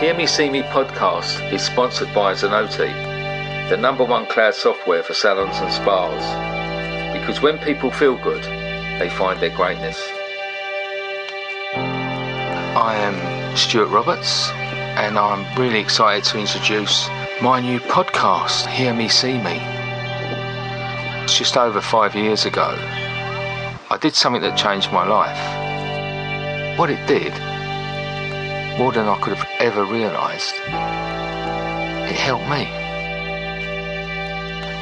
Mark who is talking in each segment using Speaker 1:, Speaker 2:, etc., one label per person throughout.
Speaker 1: Hear Me See Me podcast is sponsored by Zenoti, the number one cloud software for salons and spas. Because when people feel good, they find their greatness. I am Stuart Roberts, and I'm really excited to introduce my new podcast, Hear Me See Me. It's just over five years ago. I did something that changed my life. What it did more than I could have ever realised. It helped me.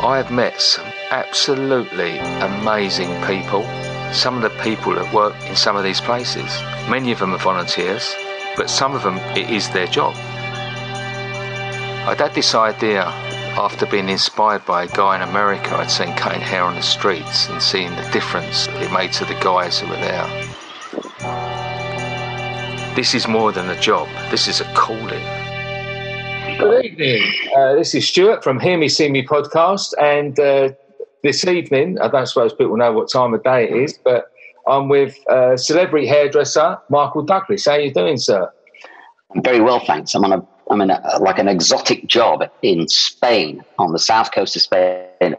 Speaker 1: I have met some absolutely amazing people. Some of the people that work in some of these places, many of them are volunteers, but some of them it is their job. I'd had this idea after being inspired by a guy in America I'd seen cutting hair on the streets and seeing the difference it made to the guys who were there. This is more than a job, this is a calling. Good evening. Uh, this is Stuart from Hear Me See Me podcast. And uh, this evening, I don't suppose people know what time of day it is, but I'm with uh, celebrity hairdresser Michael Douglas. How are you doing, sir?
Speaker 2: I'm very well, thanks. I'm on a I'm in a, like an exotic job in Spain, on the south coast of Spain,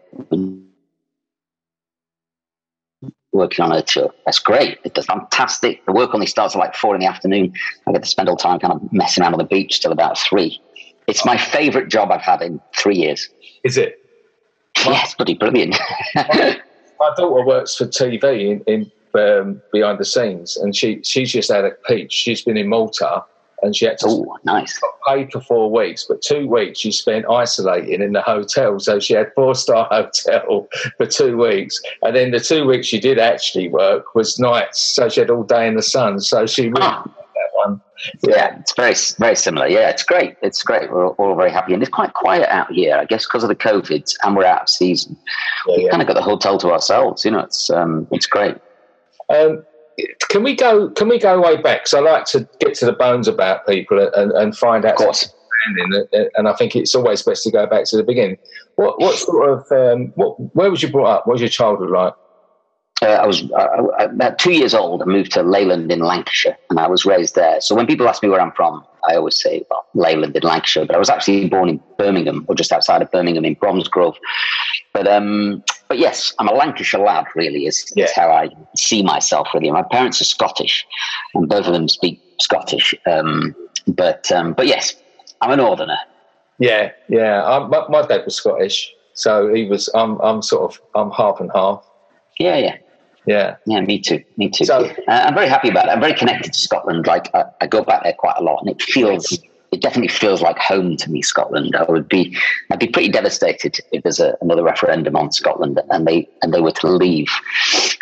Speaker 2: working on a tour. That's great. It's fantastic. The work only starts at like four in the afternoon. I get to spend all time kind of messing around on the beach till about three. It's my favourite job I've had in three years.
Speaker 1: Is it?
Speaker 2: It's bloody brilliant.
Speaker 1: my, my, daughter works for TV in, in um, behind the scenes, and she she's just had a peach. She's been in Malta and she had to
Speaker 2: Ooh, nice.
Speaker 1: paid for four weeks, but two weeks she spent isolating in the hotel. So she had four star hotel for two weeks, and then the two weeks she did actually work was nights. So she had all day in the sun. So she really
Speaker 2: oh. that one. Yeah. yeah. it's very very similar. Yeah, it's great. It's great. We're all very happy, and it's quite quiet out here. I guess because of the COVID, and we're out of season. Yeah, we yeah. kind of got the hotel to ourselves. You know, it's um, it's great.
Speaker 1: Um, can we go? Can we go way back? Because I like to get to the bones about people and, and find out.
Speaker 2: Of course.
Speaker 1: And I think it's always best to go back to the beginning. What what sort of um, what? Where was you brought up? What was your childhood like?
Speaker 2: Uh, I was uh, about two years old. I moved to Leyland in Lancashire, and I was raised there. So when people ask me where I'm from, I always say, well, Leyland in Lancashire. But I was actually born in Birmingham, or just outside of Birmingham in Bromsgrove. But um, but yes, I'm a Lancashire lad. Really, is, yeah. is how I see myself. Really, my parents are Scottish, and both of them speak Scottish. Um, but um, but yes, I'm a Northerner.
Speaker 1: Yeah, yeah. My, my dad was Scottish, so he was. I'm I'm sort of I'm half and half.
Speaker 2: Yeah, yeah.
Speaker 1: Yeah.
Speaker 2: Yeah, me too. Me too. So, uh, I'm very happy about it. I'm very connected to Scotland. Like, I, I, go back there quite a lot, and it feels, it definitely feels like home to me, Scotland. I would be, I'd be pretty devastated if there's a, another referendum on Scotland and they, and they were to leave.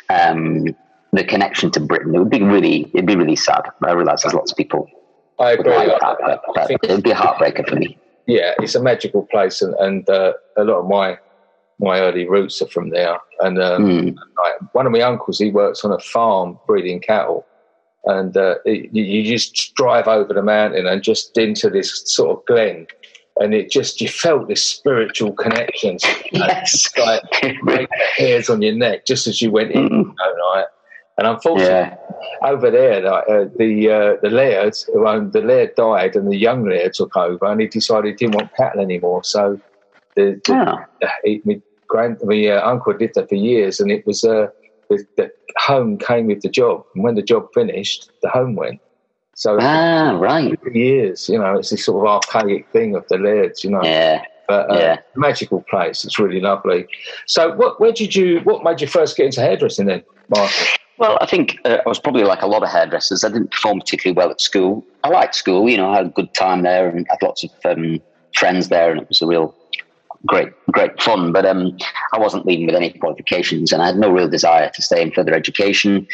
Speaker 2: Um, the connection to Britain, it would be really, it'd be really sad. I realise there's lots of people.
Speaker 1: I agree. Like
Speaker 2: that, but, but it would be a heartbreaker for me.
Speaker 1: Yeah, it's a magical place, and, and uh, a lot of my my early roots are from there. And um, mm. like, one of my uncles, he works on a farm breeding cattle. And uh, it, you just drive over the mountain and just into this sort of glen. And it just, you felt this spiritual connection.
Speaker 2: Yes.
Speaker 1: like hairs on your neck just as you went in. Mm. And unfortunately, yeah. over there, like, uh, the uh, the laird who owned the laird died, and the young laird took over, and he decided he didn't want cattle anymore. So the, the, the my grand, my uh, uncle did that for years, and it was uh, the, the, home came with the job, and when the job finished, the home went. So
Speaker 2: ah, right,
Speaker 1: years, you know, it's this sort of archaic thing of the lairds, you know.
Speaker 2: Yeah.
Speaker 1: But uh, yeah. magical place. It's really lovely. So, what? Where did you? What made you first get into hairdressing then, Michael?
Speaker 2: Well, I think uh, I was probably like a lot of hairdressers. I didn't perform particularly well at school. I liked school, you know, I had a good time there and had lots of um, friends there, and it was a real great, great fun. But um, I wasn't leaving with any qualifications, and I had no real desire to stay in further education.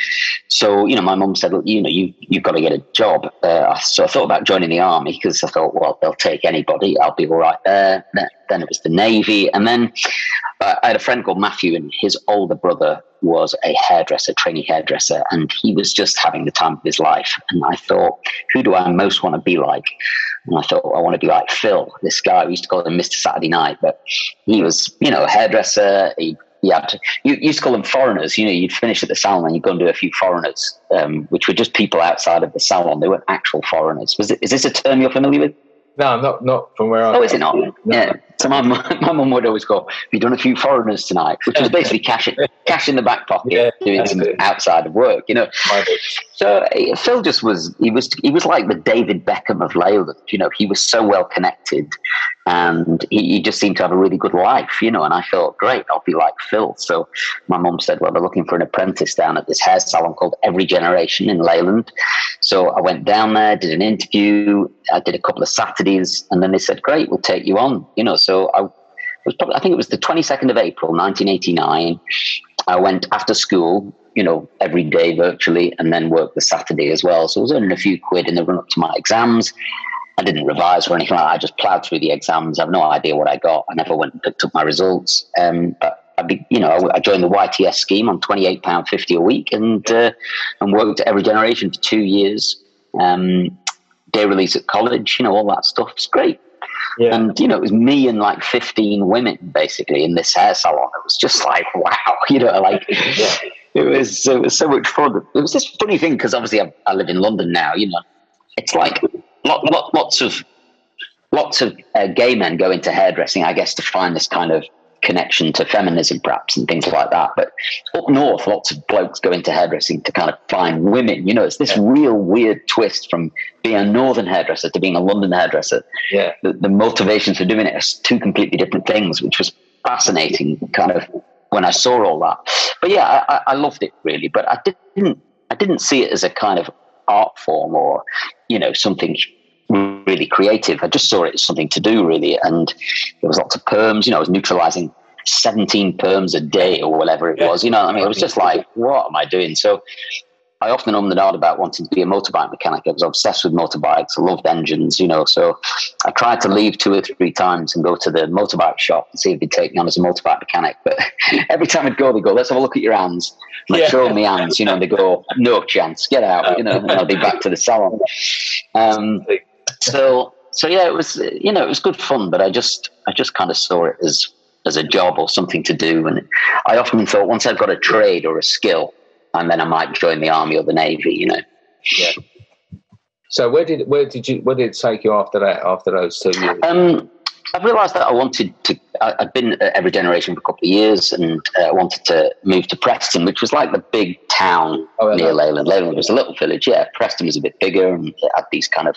Speaker 2: So, you know, my mum said, "Look, you know, you you've got to get a job." Uh, so I thought about joining the army because I thought, well, they'll take anybody. I'll be all right there. Then it was the navy, and then uh, I had a friend called Matthew, and his older brother was a hairdresser, trainee hairdresser, and he was just having the time of his life. And I thought, who do I most want to be like? And I thought, I want to be like Phil, this guy. We used to call him Mr. Saturday Night, but he was, you know, a hairdresser. He you had you used to call them foreigners. You know, you'd finish at the salon and you'd go and do a few foreigners, um, which were just people outside of the salon. They weren't actual foreigners. Was it, is this a term you're familiar with?
Speaker 1: No, not not from where I.
Speaker 2: Oh, is it not? No. Yeah. So my my mum would always go, "Have you done a few foreigners tonight?" Which was basically cash in, cash in the back pocket, yeah, doing some it. outside of work, you know. So eh, Phil just was he was he was like the David Beckham of Leyland. You know, he was so well connected, and he, he, just seemed to have a really good life. You know, and I thought, great, I'll be like Phil. So my mum said, well, they're looking for an apprentice down at this hair salon called Every Generation in Leyland. So I went down there, did an interview. I did a couple of Saturdays, and then they said, great, we'll take you on. You know, so I was probably I think it was the 22nd of April, 1989. I went after school you know, every day virtually and then work the Saturday as well. So I was earning a few quid in the run up to my exams. I didn't revise or anything like that. I just plowed through the exams. I have no idea what I got. I never went and up my results. Um, but I, be, you know, I joined the YTS scheme on twenty eight pound fifty a week, and uh, and worked at every generation for two years. Um, day release at college, you know, all that stuff. It's great. Yeah. And you know, it was me and like fifteen women basically in this hair salon. It was just like wow, you know, like. Yeah it was it was so much fun. It was this funny thing because obviously I, I, live in London now. You know, it's like lot, lot, lots of lots of uh, gay men go into hairdressing, I guess, to find this kind of connection to feminism, perhaps, and things like that. But up north, lots of blokes go into hairdressing to kind of find women. You know, it's this yeah. real weird twist from being a northern hairdresser to being a London hairdresser.
Speaker 1: Yeah,
Speaker 2: the, the motivations for doing it are two completely different things, which was fascinating. Kind of when I saw all that. But yeah, I, I loved it really, but I didn't I didn't see it as a kind of art form or you know something really creative. I just saw it as something to do really, and there was lots of perms. You know, I was neutralizing 17 perms a day or whatever it was. You know, I mean, it was just like, what am I doing? So I often ummed and ahed about wanting to be a motorbike mechanic. I was obsessed with motorbikes. I loved engines, you know. So I tried to leave two or three times and go to the motorbike shop and see if they'd take me on as a motorbike mechanic. But every time I'd go, they'd go, let's have a look at your hands. And yeah. I'd show them my hands, you know, and they go, no chance, get out, you know, and I'll be back to the salon. Um, so, so yeah, it was, you know, it was good fun, but I just, I just kind of saw it as, as a job or something to do. And I often thought once I've got a trade or a skill, and then I might join the army or the navy. You know.
Speaker 1: Yeah. So where did where did you where did it take you after that? After those two years?
Speaker 2: Um, I realised that I wanted to. I, had been at Every Generation for a couple of years, and uh, I wanted to move to Preston, which was like the big town oh, near Leyland. Leyland was a little village. Yeah, Preston was a bit bigger, and it had these kind of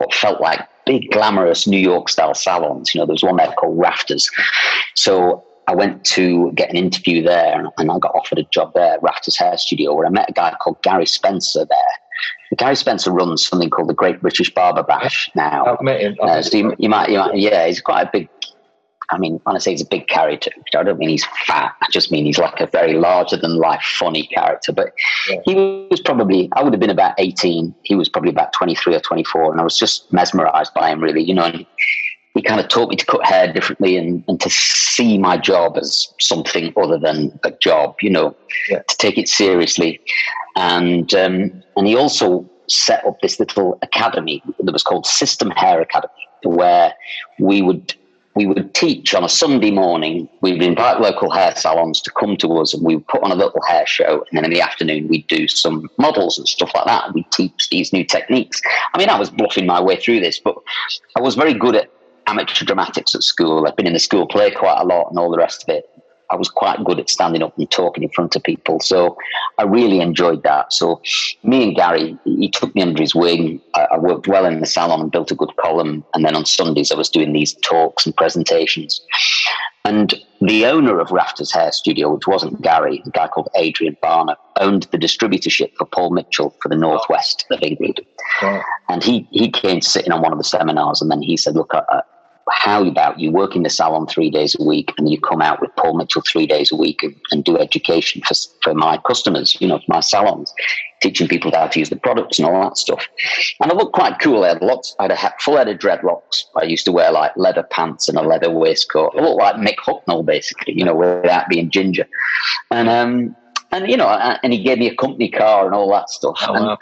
Speaker 2: what felt like big, glamorous New York style salons. You know, there was one there called Rafters. So I went to get an interview there and I got offered a job there at Rafters Hair Studio where I met a guy called Gary Spencer there. Gary Spencer runs something called the Great British Barber Bash now.
Speaker 1: I've met him. Uh,
Speaker 2: so you, you, might, you might, yeah, he's quite a big. I mean, when I say he's a big character, I don't mean he's fat. I just mean he's like a very larger than life, funny character. But yeah. he was probably, I would have been about 18. He was probably about 23 or 24. And I was just mesmerized by him, really. You know, and he kind of taught me to cut hair differently and, and to see my job as something other than a job, you know, yeah. to take it seriously. And um, and he also set up this little academy that was called System Hair Academy, where we would we would teach on a Sunday morning. We would invite local hair salons to come to us and we would put on a little hair show. And then in the afternoon, we'd do some models and stuff like that. And we'd teach these new techniques. I mean, I was bluffing my way through this, but I was very good at amateur dramatics at school. I've been in the school play quite a lot and all the rest of it. I was quite good at standing up and talking in front of people. So I really enjoyed that. So me and Gary, he took me under his wing. I, I, worked well in the salon and built a good column. And then on Sundays, I was doing these talks and presentations. And the owner of Rafters Hair Studio, which wasn't Gary, a guy called Adrian Barner, owned the distributorship for Paul Mitchell for the northwest of England. And he, he came sitting on one of the seminars and then he said, Look, I, how about you work in the salon three days a week and you come out with Paul Mitchell three days a week and, and do education for, for my customers, you know, my salons, teaching people how to use the products and all that stuff. And I looked quite cool. I had lots, I had a full head of dreadlocks. I used to wear like leather pants and a leather waistcoat. I looked like Mick Hucknall, basically, you know, without being ginger. And, um, and you know, and he gave me a company car and all that stuff. Oh, wow.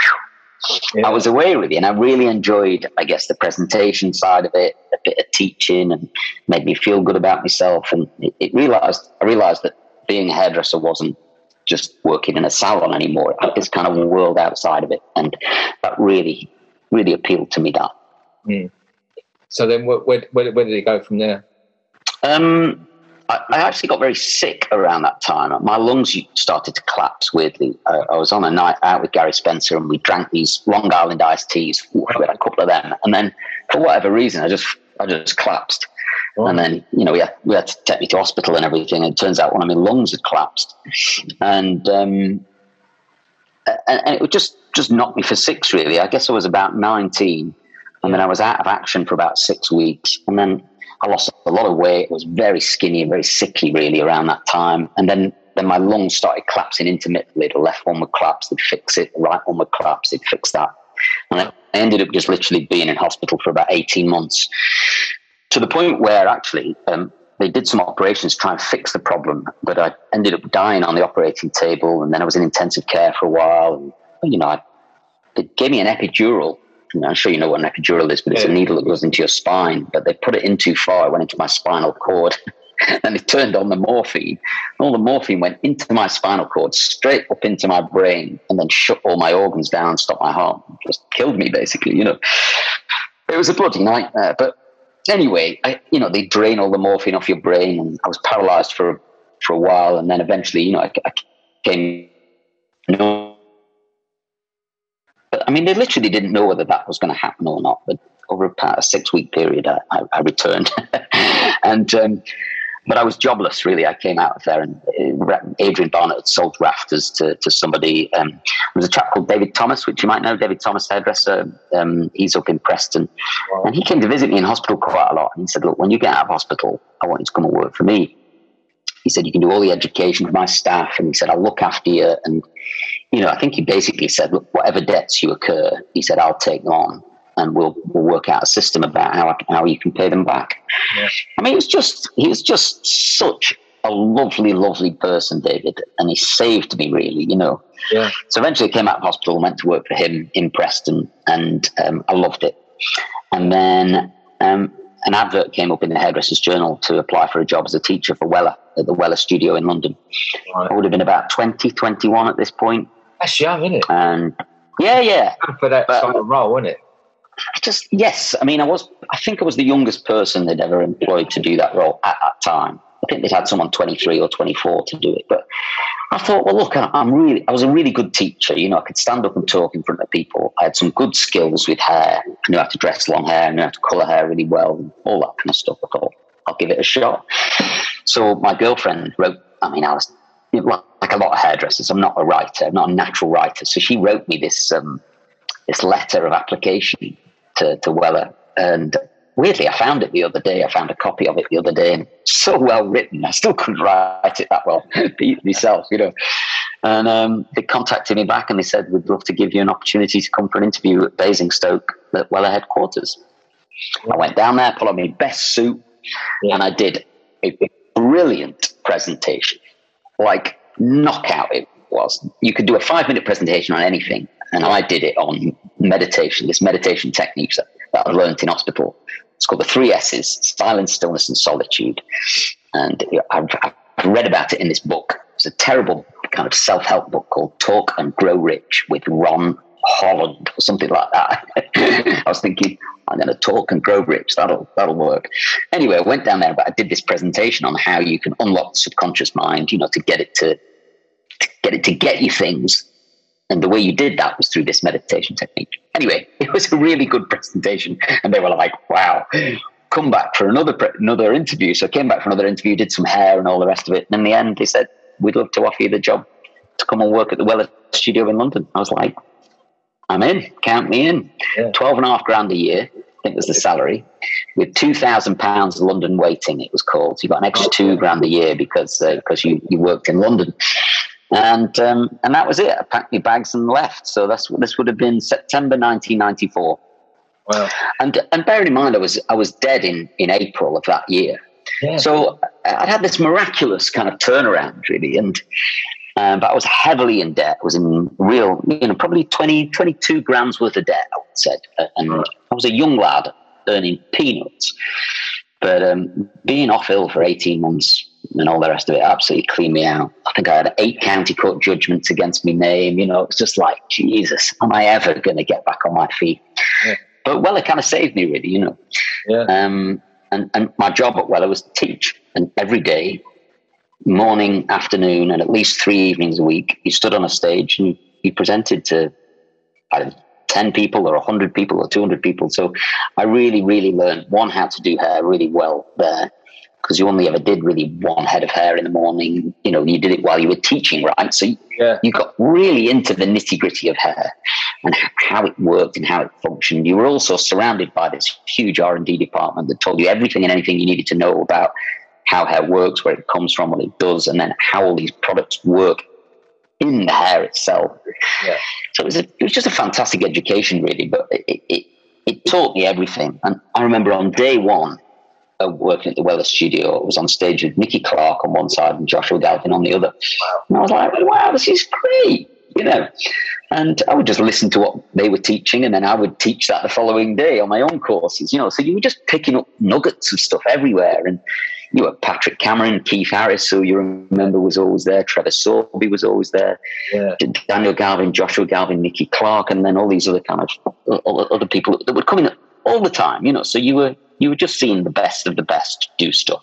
Speaker 2: Yeah. I was away with it, and I really enjoyed, I guess, the presentation side of it, a bit of teaching, and made me feel good about myself. And it, it realized, I realized that being a hairdresser wasn't just working in a salon anymore. It's kind of a world outside of it, and that really, really appealed to me. That.
Speaker 1: Mm. So then, where, where, where, did it go from there?
Speaker 2: Um, I, I, actually got very sick around that time. My lungs started to collapse weirdly. I, I, was on a night out with Gary Spencer, and we drank these Long Island iced teas. we had a couple of them, and then for whatever reason, I just I just collapsed. And then, you know, we had, we had to take me to hospital and everything. And it turns out one of my lungs had collapsed. And, um, and, and it just, just knocked me for six, really. I guess I was about 19. And then I was out of action for about six weeks. And then I lost a lot of weight. I was very skinny and very sickly, really, around that time. And then, then my lungs started collapsing intermittently. The left one would collapse, they'd fix it. The right one would collapse, they'd fix that. And I ended up just literally being in hospital for about 18 months to the point where actually um, they did some operations to try and fix the problem, but I ended up dying on the operating table, and then I was in intensive care for a while. And, you know, I, they gave me an epidural. You know, I'm sure you know what an epidural is, but it's a needle that goes into your spine. But they put it in too far; it went into my spinal cord. and they turned on the morphine. All the morphine went into my spinal cord, straight up into my brain, and then shut all my organs down, stopped my heart, just killed me, basically. You know, it was a bloody nightmare. But anyway, I, you know, they drain all the morphine off your brain, and I was paralyzed for for a while, and then eventually, you know, I, I came. No, I mean, they literally didn't know whether that was going to happen or not. But over a six week period, I, I, returned, and um, but I was jobless, really. I came out of there, and uh, Adrian Barnett had sold rafters to, to somebody. Um, there was a chap called David Thomas, which you might know, David Thomas, hairdresser. Um, he's up in Preston. Wow. And he came to visit me in hospital quite a lot. And he said, Look, when you get out of hospital, I want you to come and work for me. He said, You can do all the education for my staff. And he said, I'll look after you. And, you know, I think he basically said, Look, whatever debts you occur, he said, I'll take them on and we'll we'll work out a system about how how you can pay them back. Yeah. I mean, it was just he was just such a lovely, lovely person, David, and he saved me really, you know. Yeah. So eventually, I came out of hospital and went to work for him in Preston, and um, I loved it. And then um, an advert came up in the Hairdressers Journal to apply for a job as a teacher for Wella at the Wella Studio in London. Right. I would have been about 20, 21 at this point.
Speaker 1: That's young, isn't it?
Speaker 2: And yeah, yeah.
Speaker 1: For that but, sort of role, isn't it?
Speaker 2: I just yes, I mean, I was. I think I was the youngest person they'd ever employed to do that role at that time. I think they'd had someone 23 or 24 to do it. But I thought, well, look, I'm really, I was a really good teacher. You know, I could stand up and talk in front of people. I had some good skills with hair. I knew how to dress long hair, I knew how to colour hair really well, and all that kind of stuff. I thought, I'll give it a shot. So my girlfriend wrote, I mean, I was like a lot of hairdressers. I'm not a writer, I'm not a natural writer. So she wrote me this, um, this letter of application to, to Wella. And weirdly, I found it the other day. I found a copy of it the other day, and so well written. I still couldn't write it that well myself, you know. And um, they contacted me back and they said, We'd love to give you an opportunity to come for an interview at Basingstoke at Wella headquarters. I went down there, put on my best suit, yeah. and I did a brilliant presentation. Like, knockout it was. You could do a five minute presentation on anything, and I did it on meditation, this meditation technique that, that I learned in hospital. It's called the three S's silence, stillness, and solitude. And I've, I've read about it in this book. It's a terrible kind of self help book called Talk and Grow Rich with Ron Holland or something like that. I was thinking, I'm going to talk and grow rich. That'll that'll work. Anyway, I went down there, but I did this presentation on how you can unlock the subconscious mind. You know, to get it to, to get it to get you things and the way you did that was through this meditation technique. Anyway, it was a really good presentation. And they were like, wow, come back for another, another interview. So I came back for another interview, did some hair and all the rest of it. And in the end, they said, we'd love to offer you the job to come and work at the Wella studio in London. I was like, I'm in, count me in. Yeah. 12 and a half grand a year, I think was the salary, with £2,000 London waiting, it was called. So you got an extra two grand a year because, uh, because you, you worked in London and um, and that was it. I packed my bags and left. So that's this would have been September 1994. Wow. And and bearing in mind, I was I was dead in in April of that year. Yeah. So I'd had this miraculous kind of turnaround, really, and. Um, but I was heavily in debt. I was in real, you know, probably 20, 22 grams worth of debt, I would say. And I was a young lad earning peanuts. But um, being off ill for 18 months and all the rest of it absolutely cleaned me out. I think I had eight county court judgments against my name. You know, it's just like, Jesus, am I ever going to get back on my feet? Yeah. But well, it kind of saved me, really, you know. Yeah. Um, and, and my job at Wella was to teach. And every day, morning, afternoon, and at least three evenings a week, you stood on a stage and you presented to, I don't know, 10 people or 100 people or 200 people. So I really, really learned one, how to do hair really well there because you only ever did really one head of hair in the morning. You know, you did it while you were teaching, right? So yeah. you got really into the nitty gritty of hair and how it worked and how it functioned. You were also surrounded by this huge R and D department that told you everything and anything you needed to know about how hair works, where it comes from, what it does, and then how all these products work in the hair itself. Yeah. So it was, a, it was just a fantastic education, really. But it, it, it taught me everything. And I remember on day one, working at the Wella studio, I was on stage with Nicky Clark on one side and Joshua Galvin on the other. And I was like, wow, this is great, you know. And I would just listen to what they were teaching, and then I would teach that the following day on my own courses, you know. So you were just picking up nuggets of stuff everywhere. And you were Patrick Cameron, Keith Harris, who you remember was always there, Trevor Sorbie was always there, yeah. Daniel Galvin, Joshua Galvin, Nicky Clark, and then all these other kind of other people that would come in all the time, you know. So you were you were just seeing the best of the best do stuff,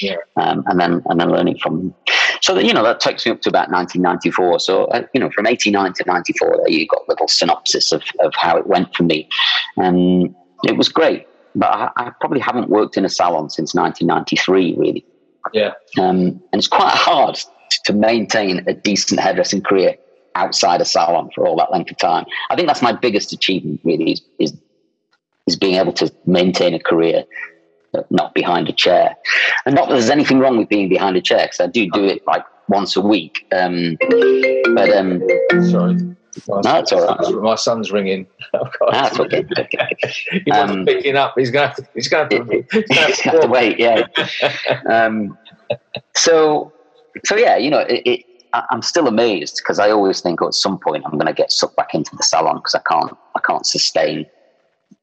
Speaker 2: yeah. um, and then and then learning from them. So that you know that takes me up to about 1994. So uh, you know from 89 to 94, there you got a little synopsis of of how it went for me, and it was great. But I, I probably haven't worked in a salon since 1993, really.
Speaker 1: Yeah,
Speaker 2: um, and it's quite hard to maintain a decent hairdressing career outside a salon for all that length of time. I think that's my biggest achievement, really, is, is is being able to maintain a career not behind a chair. And not that there's anything wrong with being behind a chair, because I do do it like once a week. Um, but um,
Speaker 1: sorry. My, no,
Speaker 2: that's all right.
Speaker 1: My son's ringing.
Speaker 2: Oh, that's okay.
Speaker 1: he wasn't um, picking up. He's going to. He's going to. He's
Speaker 2: going to, have to wait. Yeah. um, so, so yeah, you know, it, it, I'm still amazed because I always think, oh, at some point, I'm going to get sucked back into the salon because I can't. I can't sustain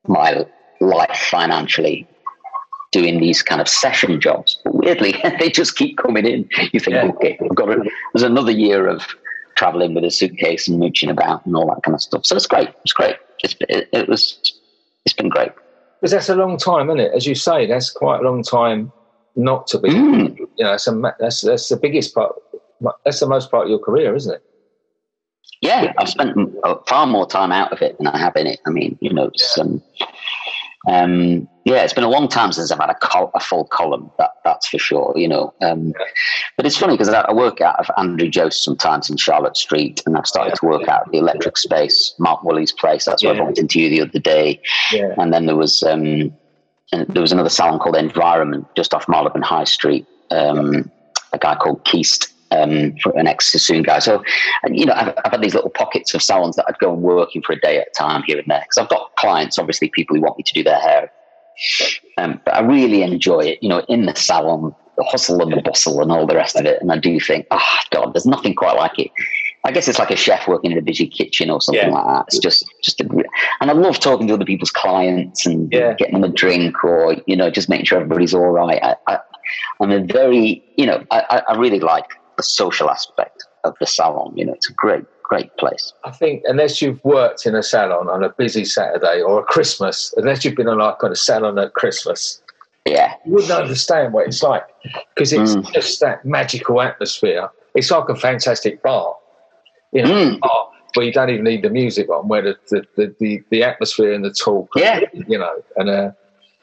Speaker 2: my life financially doing these kind of session jobs. But weirdly, they just keep coming in. You think, yeah. okay, I've got it. There's another year of traveling with a suitcase and mooching about and all that kind of stuff. So it's great. It's great. It's, it, it was. It's been great.
Speaker 1: Because that's a long time, isn't it? As you say, that's quite a long time not to be. Mm. You know, that's, a, that's that's the biggest part. That's the most part of your career, isn't it?
Speaker 2: Yeah, I've spent far more time out of it than I have in it. I mean, you know, um, um, yeah, it's been a long time since I've had a, col- a full column. That that's for sure. You know, um, but it's funny because I, I, work out of Andrew Jose sometimes in Charlotte Street, and I've started yeah. to work out the Electric Space, Mark Woolley's place. That's yeah. where I bumped into you the other day. And then there was um, there was another salon called Environment just off Marylebone High Street. Um, a guy called Keist um, for an ex Sassoon guy. So, you know, I've, I've, had these little pockets of salons that I'd go and working for a day at a time here and there because I've got clients, obviously, people who want me to do their hair. Um, but I really enjoy it, you know, in the salon, the hustle and the bustle and all the rest of it. And I do think, oh, God, there's nothing quite like it. I guess it's like a chef working in a busy kitchen or something yeah. like that. It's just, just, a, and I love talking to other people's clients and yeah. getting them a drink or, you know, just making sure everybody's all right. I, I, I'm a very, you know, I, I really like the social aspect of the salon. You know, it's a great, great place.
Speaker 1: I think unless you've worked in a salon on a busy Saturday or a Christmas, unless you've been on like on a salon at Christmas,
Speaker 2: yeah,
Speaker 1: you wouldn't understand what it's like because it's mm. just that magical atmosphere. It's like a fantastic bar, you know, mm. bar where you don't even need the music on, where the the, the, the, the atmosphere and the talk,
Speaker 2: yeah,
Speaker 1: you know, and uh,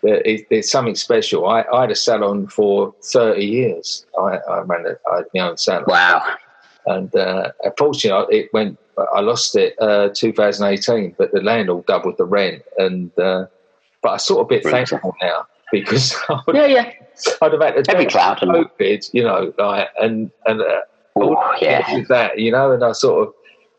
Speaker 1: it, it's something special. I, I, had a salon for 30 years. I, I ran a, I had my own salon.
Speaker 2: Wow.
Speaker 1: And uh, unfortunately, it went. I lost it uh, 2018, but the landlord doubled the rent. And uh, but I sort of a bit Brilliant. thankful now because
Speaker 2: would, yeah, yeah,
Speaker 1: I'd have had to
Speaker 2: every cloud
Speaker 1: COVID, you know, like and and uh,
Speaker 2: Ooh, yeah,
Speaker 1: that, you know, and I sort of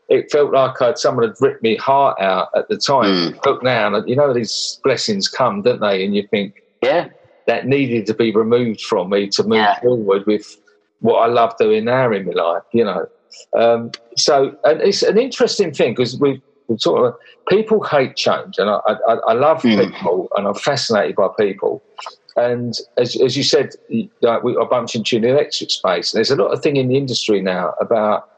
Speaker 1: it felt like I'd, someone had ripped me heart out at the time. Mm. Look now, and you know these blessings come, don't they? And you think,
Speaker 2: yeah,
Speaker 1: that needed to be removed from me to move yeah. forward with what I love doing now in my life. You know, um, so and it's an interesting thing because we sort of people hate change, and I I, I love mm. people, and I'm fascinated by people. and as, as you said, like we, I bumped into in the electric space. There's a lot of thing in the industry now about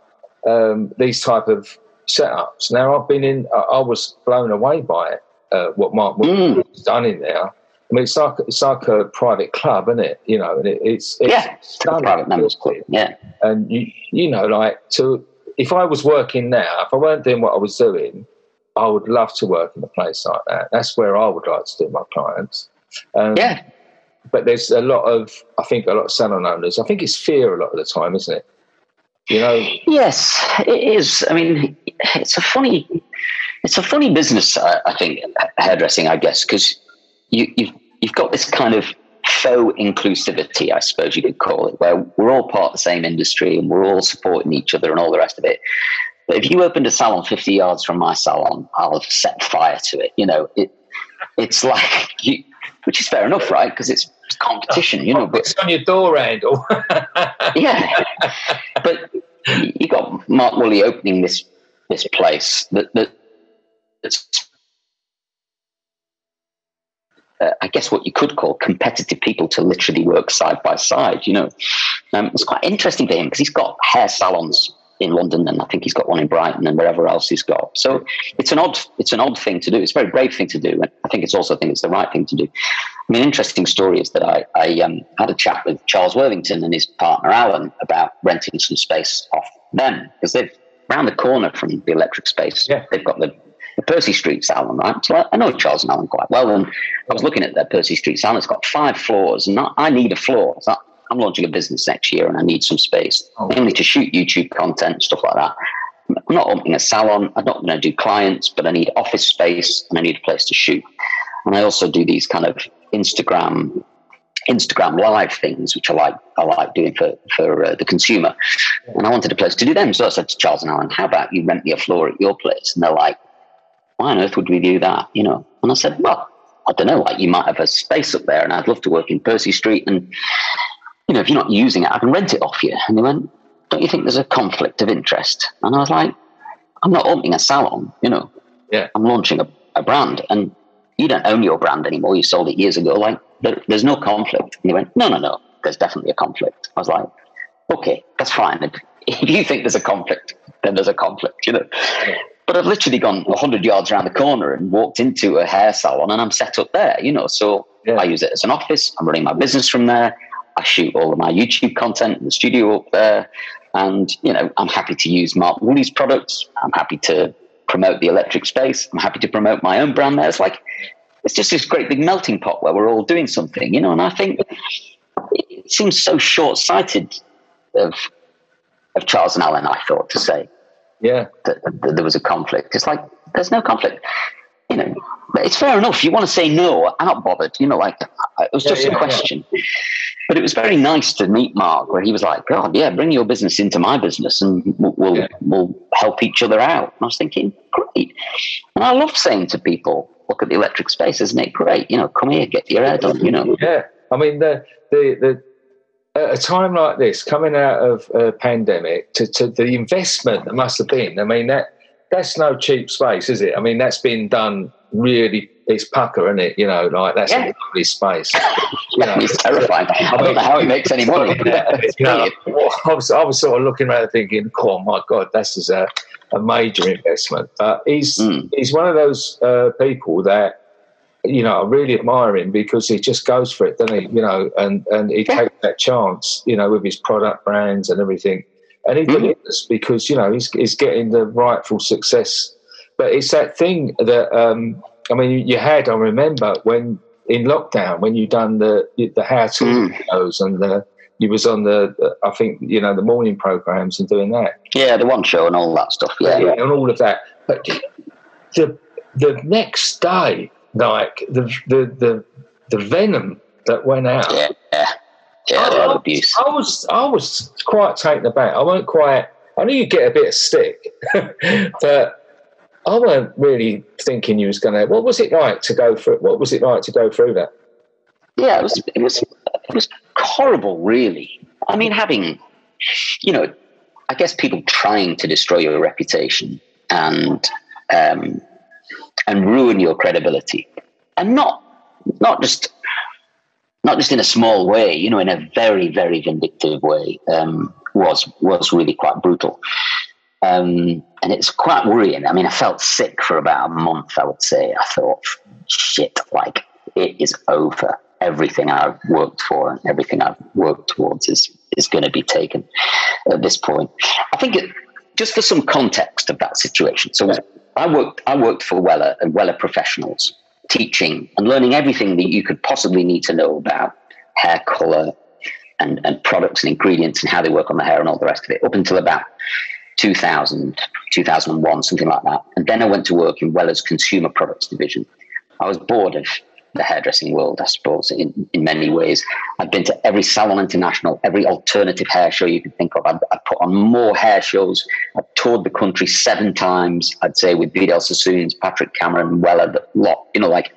Speaker 1: um, these type of setups. Now I've been in, I was blown away by it. Uh, what Mark mm. has done in there. I mean, it's like it's like a private club, isn't it? You know, and it, it's, it's
Speaker 2: yeah, it's a private members club. Yeah,
Speaker 1: and you you know, like to if I was working now, if I weren't doing what I was doing, I would love to work in a place like that. That's where I would like to do my clients.
Speaker 2: Um, yeah.
Speaker 1: But there's a lot of, I think, a lot of salon owners. I think it's fear a lot of the time, isn't it? You know.
Speaker 2: Yes, it is. I mean, it's a funny, it's a funny business. I, I think hairdressing, I guess, because you, you've you've got this kind of faux inclusivity, I suppose you could call it, where we're all part of the same industry and we're all supporting each other and all the rest of it. But if you opened a salon 50 yards from my salon, I'll set fire to it. You know, it, it's like, you, which is fair enough, right? Because it's competition, you know.
Speaker 1: But it's on your door handle.
Speaker 2: yeah, but you got Mark Woolley opening this this place that that that's uh, I guess what you could call competitive people to literally work side by side. You know, um, it's quite interesting for him because he's got hair salons in London, and I think he's got one in Brighton and wherever else he's got. So it's an odd, it's an odd thing to do. It's a very brave thing to do, and I think it's also I think it's the right thing to do. I mean, interesting story is that I, I um, had a chat with Charles Worthington and his partner Alan about renting some space off them because they've round the corner from the electric space. Yeah. They've got the, the Percy Street salon, right? So I, I, know Charles and Alan quite well, and I was looking at their Percy Street salon. It's got five floors, and I, I need a floor. So I'm launching a business next year and I need some space, oh. mainly to shoot YouTube content, stuff like that. I'm not opening a salon. I'm not going to do clients, but I need office space and I need a place to shoot. And I also do these kind of Instagram Instagram live things, which I like I like doing for for uh, the consumer. And I wanted a place to do them, so I said to Charles and Alan, "How about you rent me a floor at your place?" And they're like, "Why on earth would we do that?" You know. And I said, "Well, I don't know. Like you might have a space up there, and I'd love to work in Percy Street, and you know, if you're not using it, I can rent it off you. And they went, don't you think there's a conflict of interest? And I was like, I'm not opening a salon, you know.
Speaker 1: Yeah.
Speaker 2: I'm launching a, a brand and you don't own your brand anymore. You sold it years ago. Like, there, there's no conflict. And they went, no, no, no, there's definitely a conflict. I was like, okay, that's fine. If, if you think there's a conflict, then there's a conflict, you know. Yeah. But I've literally gone 100 yards around the corner and walked into a hair salon and I'm set up there, you know. So yeah. I use it as an office. I'm running my business from there. I shoot all of my YouTube content in the studio up there. And, you know, I'm happy to use Mark Woolley's products. I'm happy to promote the electric space. I'm happy to promote my own brand there. It's like, it's just this great big melting pot where we're all doing something, you know, and I think it seems so short sighted of, of Charles and Alan, I thought, to say
Speaker 1: yeah.
Speaker 2: That, that, there was a conflict. It's like, there's no conflict. You know, it's fair enough. You want to say no, I'm not bothered. You know, like, it was just yeah, a question. Yeah. But it was very nice to meet Mark, where he was like, "God, yeah, bring your business into my business, and we'll we'll help each other out." And I was thinking, great. And I love saying to people, "Look at the electric space, isn't it great? You know, come here, get your head on." You know.
Speaker 1: Yeah, I mean the the the at a time like this, coming out of a pandemic, to, to the investment that must have been. I mean that that's no cheap space, is it? I mean that's been done really it's pucker, isn't it? You know, like that's yeah. a lovely space.
Speaker 2: You know, it's terrifying. I don't know how it makes any money. you know,
Speaker 1: I, was, I was sort of looking around thinking, oh my God, this is a, a major investment. But he's, mm. he's one of those uh, people that, you know, I really admire him because he just goes for it, doesn't he? You know, and, and he yeah. takes that chance, you know, with his product brands and everything. And he mm. delivers because, you know, he's, he's getting the rightful success. But it's that thing that, um, I mean, you had, I remember when in lockdown, when you done the the how to mm. and the, you was on the, I think, you know, the morning programs and doing that.
Speaker 2: Yeah, the one show and all that stuff. Yeah, yeah,
Speaker 1: and all of that. But the the next day, like the the the, the venom that went out.
Speaker 2: Yeah, yeah, yeah I, abuse.
Speaker 1: I was I was quite taken aback. I weren't quite. I knew you'd get a bit of stick, but I weren't really thinking you was going to. What was it like to go through? What was it like to go through that?
Speaker 2: Yeah, it was. It was. It was horrible, really. I mean, having, you know, I guess people trying to destroy your reputation and um, and ruin your credibility, and not not just not just in a small way, you know, in a very, very vindictive way, um, was was really quite brutal. Um, and it's quite worrying. I mean, I felt sick for about a month, I would say. I thought, shit, like it is over. Everything I've worked for and everything I've worked towards is, is going to be taken at this point. I think it, just for some context of that situation. So I worked, I worked for Wella and Wella professionals, teaching and learning everything that you could possibly need to know about hair color and, and products and ingredients and how they work on the hair and all the rest of it up until about 2000, 2001, something like that. And then I went to work in Wella's consumer products division. I was bored of the hairdressing world, I suppose, in, in many ways. I've been to every Salon International, every alternative hair show you can think of. I've, I've put on more hair shows. I've toured the country seven times, I'd say, with Vidal Sassoons, Patrick Cameron, Wella, the lot, you know, like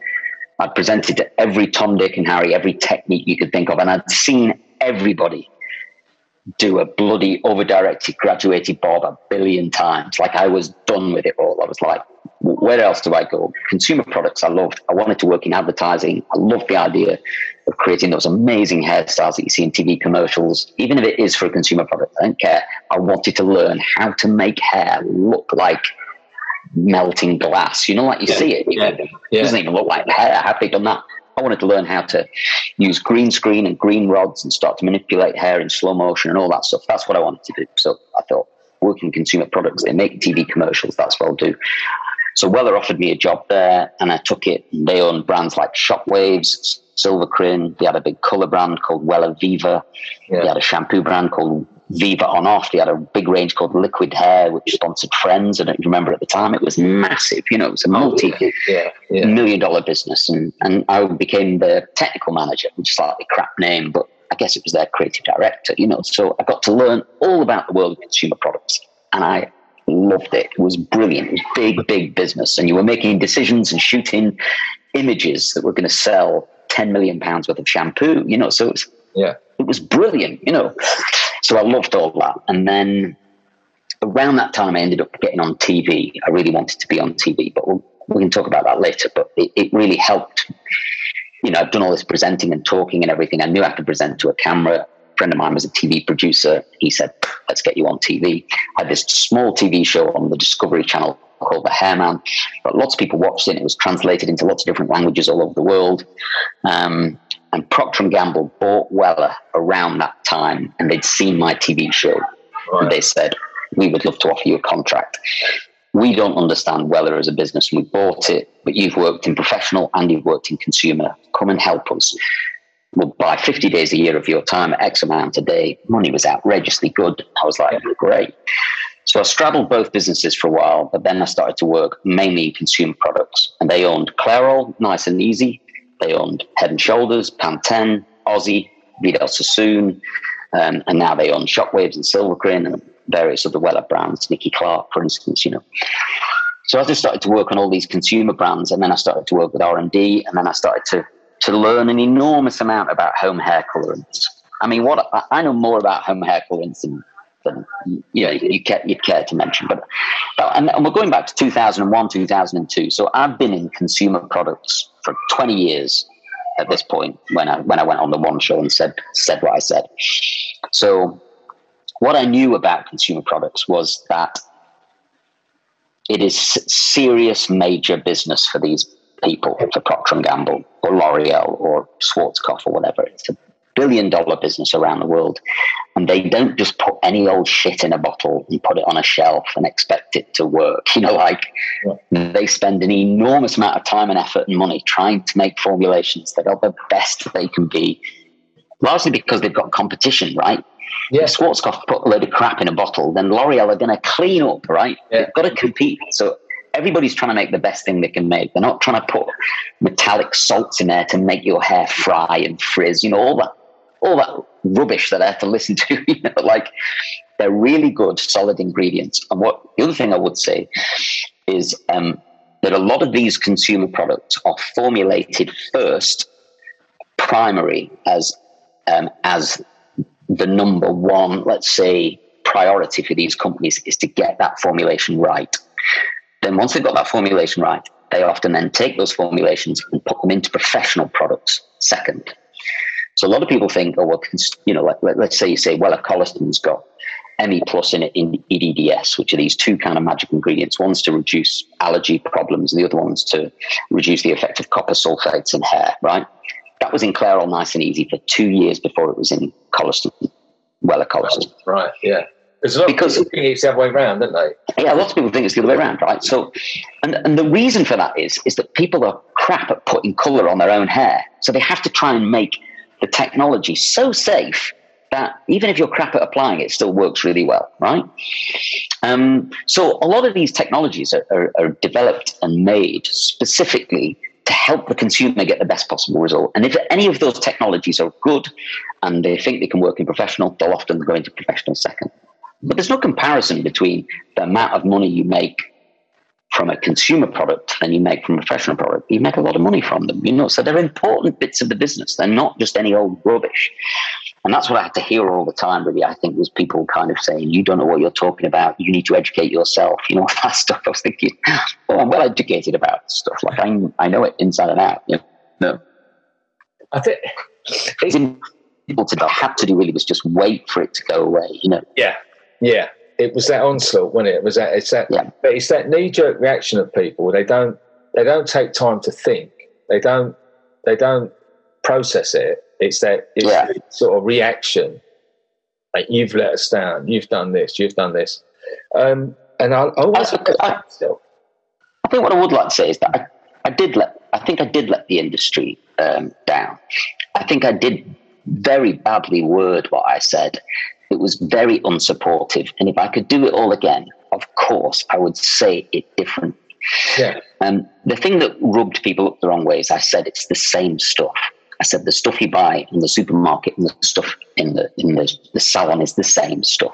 Speaker 2: I'd presented to every Tom, Dick, and Harry, every technique you could think of. And I'd seen everybody do a bloody over directed graduated bob a billion times. Like I was done with it all. I was like, where else do I go? Consumer products I loved. I wanted to work in advertising. I loved the idea of creating those amazing hairstyles that you see in TV commercials, even if it is for a consumer product. I don't care. I wanted to learn how to make hair look like melting glass. You know, like you yeah, see it. Yeah, it doesn't even look like hair. Have they done that? I wanted to learn how to use green screen and green rods and start to manipulate hair in slow motion and all that stuff. That's what I wanted to do. So I thought, working consumer products, they make TV commercials, that's what I'll do. So Wella offered me a job there and I took it. They own brands like Shockwaves, Silvikrin. They had a big color brand called Wella Viva. Yeah. They had a shampoo brand called Viva on off. They had a big range called Liquid Hair, which sponsored Friends. I remember at the time. It was massive. You know, it was a oh, multi yeah, yeah. million dollar business. And, and I became the technical manager, which is a slightly crap name, but I guess it was their creative director, you know. So I got to learn all about the world of consumer products. And I loved it. It was brilliant. It was big, big business. And you were making decisions and shooting images that were going to sell 10 million pounds worth of shampoo, you know. So it was, yeah. it was brilliant, you know. So I loved all that. And then around that time, I ended up getting on TV. I really wanted to be on TV, but we'll, we can talk about that later. But it, it really helped. You know, I've done all this presenting and talking and everything. I knew I had to present to a camera. A friend of mine was a TV producer. He said, let's get you on TV. I had this small TV show on the Discovery Channel called The Hairman. But lots of people watched it. It was translated into lots of different languages all over the world. Um, and Procter Gamble bought Wella around that time, and they'd seen my TV show, right. and they said, "We would love to offer you a contract." We don't understand Wella as a business, and we bought it. But you've worked in professional and you've worked in consumer. Come and help us. We'll buy 50 days a year of your time at X amount a day. Money was outrageously good. I was like, great. So I straddled both businesses for a while, but then I started to work mainly in consumer products. And they owned Clairol, nice and easy. They owned Head and Shoulders, Pantene, Aussie, Vidal Sassoon, um, and now they own Shockwaves and Silvikrin and various other Wella brands, Nicky Clark, for instance, you know. So I just started to work on all these consumer brands, and then I started to work with R and D, and then I started to to learn an enormous amount about home hair colorants. I mean, what I know more about home hair colorants than, than you know you care, you care to mention. But, but and, and we're going back to 2001, 2002. So I've been in consumer products for 20 years at this point when I when I went on the one show and said said what I said. So what I knew about consumer products was that it is serious major business for these people, for Procter and Gamble or L'Oreal or Schwarzkopf or whatever. It's a billion dollar business around the world. And they don't just put any old shit in a bottle and put it on a shelf and expect it to work. You know, like yeah. they spend an enormous amount of time and effort and money trying to make formulations that are the best they can be, largely because they've got competition, right? Yeah. If Schwarzkopf put a load of crap in a bottle, then L'Oreal are going to clean up, right? Yeah. They've got to compete. So everybody's trying to make the best thing they can make. They're not trying to put metallic salts in there to make your hair fry and frizz, you know, all that all that rubbish that I have to listen to. You know, like they're really good, solid ingredients. And what the other thing I would say is um, that a lot of these consumer products are formulated first, primary as um, as the number one, let's say, priority for these companies is to get that formulation right. Then once they've got that formulation right, they often then take those formulations and put them into professional products second. So a lot of people think, oh, well, you know, like, let, us say you say, well, a Koleston's got ME plus in it in EDDS, which are these two kind of magic ingredients. One's to reduce allergy problems, and the other one's to reduce the effect of copper sulfates in hair, right? That was in Clairol Nice and Easy for two years before it was in Koleston, well, a Colliston.
Speaker 1: right, yeah. because people think it's the other way around, don't they?
Speaker 2: Yeah, lots of people think it's the other way around, right? So, and, and the reason for that is is that people are crap at putting colour on their own hair, so they have to try and make the technology so safe that even if you're crap at applying it, still works really well, right? Um, so a lot of these technologies are, are, are developed and made specifically to help the consumer get the best possible result. And if any of those technologies are good and they think they can work in professional, they'll often go into professional second. But there's no comparison between the amount of money you make from a consumer product than you make from a professional product. You make a lot of money from them, you know. So they're important bits of the business. They're not just any old rubbish. And that's what I had to hear all the time, really. I think was people kind of saying, You don't know what you're talking about. You need to educate yourself. You know, that stuff. I was thinking, Oh, I'm well educated about stuff. Like I, I know it inside and out. You know?
Speaker 1: I think
Speaker 2: it's people to had to do really was just wait for it to go away, you know.
Speaker 1: Yeah. Yeah. It was that onslaught, wasn't it? It was that it's that
Speaker 2: yeah.
Speaker 1: but it's that knee jerk reaction of people. They don't they don't take time to think. They don't they don't process it it's that it's yeah. sort of reaction. Like you've let us down. You've done this. You've done this. Um, and I, I always I, I,
Speaker 2: I, think what I would like to say is that I, I did let. I think I did let the industry um, down. I think I did very badly word what I said. It was very unsupportive. And if I could do it all again, of course, I would say it different.
Speaker 1: Yeah.
Speaker 2: Um, the thing that rubbed people up the wrong way is I said it's the same stuff. I said the stuff you buy in the supermarket and the stuff in the in the, the salon is the same stuff.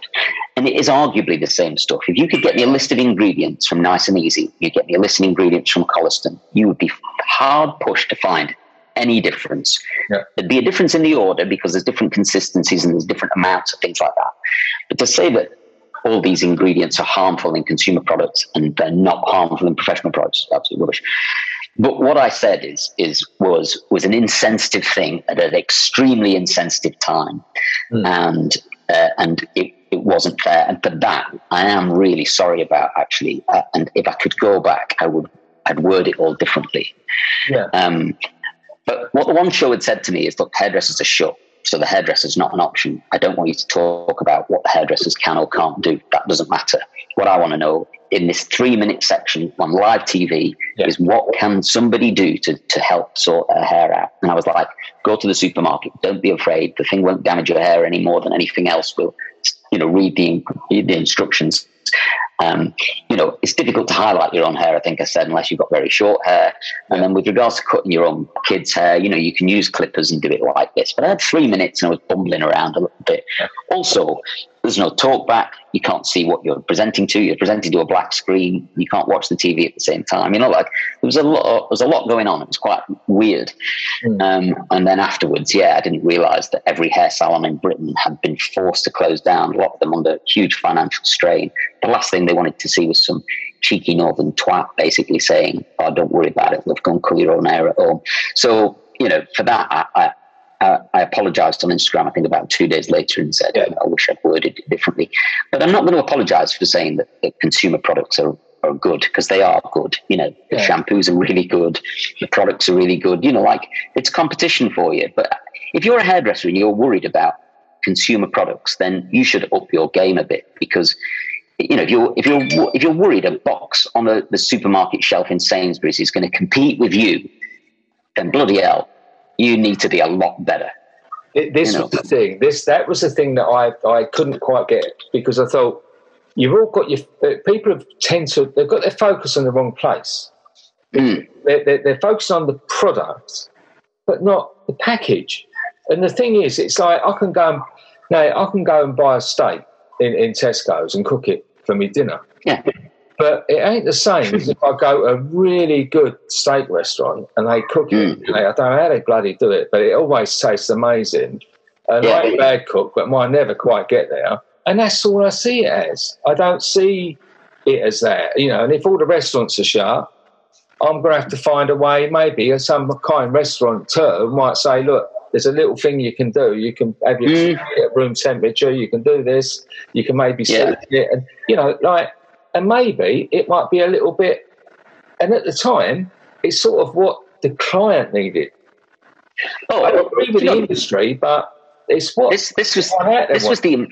Speaker 2: And it is arguably the same stuff. If you could get me a list of ingredients from Nice and Easy, you get me a list of ingredients from Koleston, you would be hard pushed to find any difference.
Speaker 1: Yeah.
Speaker 2: There'd be a difference in the order because there's different consistencies and there's different amounts of things like that. But to say that all these ingredients are harmful in consumer products and they're not harmful in professional products, is absolutely rubbish. But what I said is is was was an insensitive thing at an extremely insensitive time, mm. and uh, and it, it wasn't fair. And for that, I am really sorry about actually. Uh, and if I could go back, I would I'd word it all differently.
Speaker 1: Yeah.
Speaker 2: Um, but what the one show had said to me is, look, hairdressers are shut. So the hairdresser is not an option. I don't want you to talk about what the hairdressers can or can't do. That doesn't matter. What I want to know in this three minute section on live TV yeah. is what can somebody do to, to help sort their hair out? And I was like, go to the supermarket. Don't be afraid. The thing won't damage your hair any more than anything else will. You know, read the, read the instructions. Um, you know, it's difficult to highlight your own hair, I think I said, unless you've got very short hair. And then with regards to cutting your own kids' hair, you know, you can use clippers and do it like this. But I had three minutes and I was bumbling around a little bit. Also, there's no talk back. You can't see what you're presenting to. You're presenting to a black screen. You can't watch the TV at the same time. You know, like there was a lot. There was a lot going on. It was quite weird. Mm. Um, and then afterwards, yeah, I didn't realise that every hair salon in Britain had been forced to close down. A lot of them under huge financial strain. The last thing they wanted to see was some cheeky northern twat basically saying, "Oh, don't worry about it. Love, go and colour your own hair at home." So you know, for that, I, I uh, I apologized on Instagram, I think about two days later, and said, yeah. I wish I'd worded it differently. But I'm not going to apologize for saying that, that consumer products are, are good because they are good. You know, the yeah. shampoos are really good, the products are really good. You know, like it's competition for you. But if you're a hairdresser and you're worried about consumer products, then you should up your game a bit because you know, if you're if you're if you're worried a box on the, the supermarket shelf in Sainsbury's is going to compete with you, then bloody hell, you need to be a lot better.
Speaker 1: It, this you know? was the thing. This that was the thing that I I couldn't quite get because I thought you've all got your people have tend to they've got their focus on the wrong place.
Speaker 2: Mm.
Speaker 1: They're, they're, they're focused on the product, but not the package. And the thing is, it's like I can go and now I can go and buy a steak in, in Tesco's and cook it for me dinner.
Speaker 2: Yeah.
Speaker 1: But it ain't the same as if I go to a really good steak restaurant and they cook it. Mm. I don't know how they bloody do it, but it always tastes amazing. And yeah. I'm a bad cook, but mine never quite get there. And that's all I see it as. I don't see it as that, you know. And if all the restaurants are shut, I'm going to have to find a way. Maybe some kind restaurateur might say, "Look, there's a little thing you can do. You can have your mm. at room temperature. You can do this. You can maybe yeah. it, and you know, like, and maybe it might be a little bit. And at the time, it's sort of what the client needed. Oh, I agree with the know, industry, but it's what
Speaker 2: this, this was. This was the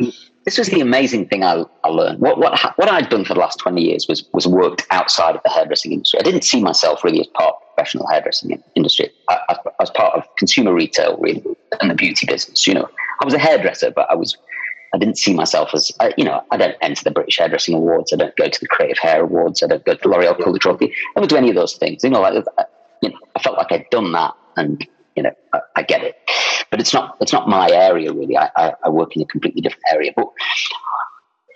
Speaker 2: this was the amazing thing I, I learned. What what what I'd done for the last twenty years was was worked outside of the hairdressing industry. I didn't see myself really as part of the professional hairdressing industry. I, I, I was part of consumer retail, really, and the beauty business. You know, I was a hairdresser, but I was I didn't see myself as, uh, you know, I don't enter the British Hairdressing Awards. I don't go to the Creative Hair Awards. I don't go to the L'Oreal Culture Trophy. I don't do any of those things. You know, like, you know, I felt like I'd done that and, you know, I, I get it but it's not it's not my area really. I, I, I work in a completely different area. But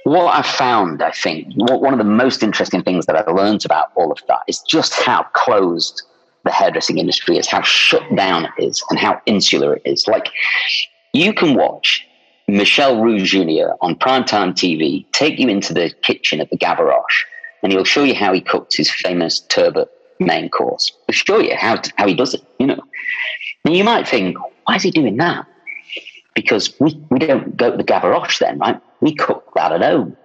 Speaker 2: what I found, I think, one of the most interesting things that I've learned about all of that is just how closed the hairdressing industry is, how shut down it is, and how insular it is. Like you can watch Michel Roux Jr. on primetime TV take you into the kitchen at the Gavroche, and he'll show you how he cooks his famous turbot main course. He'll show you how how he does it. You know, and you might think, why is he doing that? Because we, we don't go to the Gavroche then, right? We cook that at home.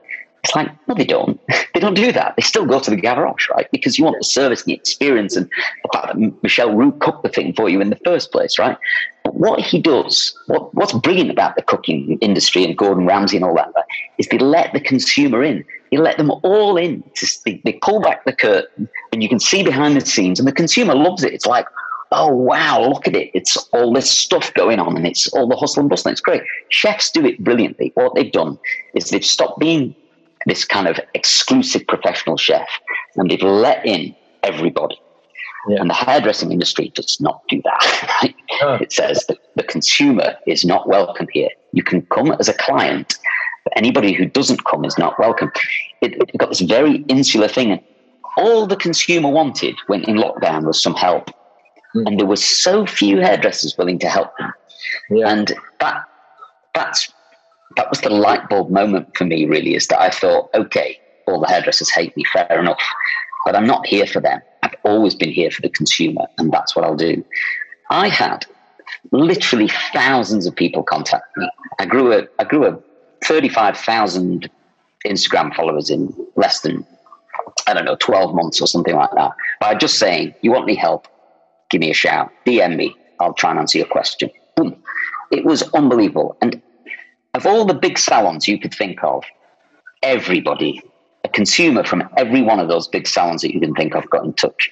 Speaker 2: It's like, no, they don't. they don't do that. They still go to the Gavroche, right? Because you want the service and the experience and the fact that Michel Roux cooked the thing for you in the first place, right? But what he does, what, what's brilliant about the cooking industry and Gordon Ramsay and all that, right, is they let the consumer in. They let them all in. They, they pull back the curtain and you can see behind the scenes and the consumer loves it. It's like, oh wow, look at it. It's all this stuff going on and it's all the hustle and bustle. It's great. Chefs do it brilliantly. What they've done is they've stopped being this kind of exclusive professional chef and they've let in everybody. Yeah. And the hairdressing industry does not do that. Right? Oh. It says that the consumer is not welcome here. You can come as a client, but anybody who doesn't come is not welcome. It, it got this very insular thing. And All the consumer wanted when in lockdown was some help mm. and there were so few hairdressers willing to help them. Yeah. And that that's that was the light bulb moment for me. Really, is that I thought, okay, all the hairdressers hate me, fair enough, but I'm not here for them. I've always been here for the consumer, and that's what I'll do. I had literally thousands of people contact me. I grew a I grew a thirty five thousand Instagram followers in less than I don't know twelve months or something like that by just saying, "You want any help? give me a shout, DM me. I'll try and answer your question. Boom. It was unbelievable. And of all the big salons you could think of, everybody, a consumer from every one of those big salons that you can think of got in touch.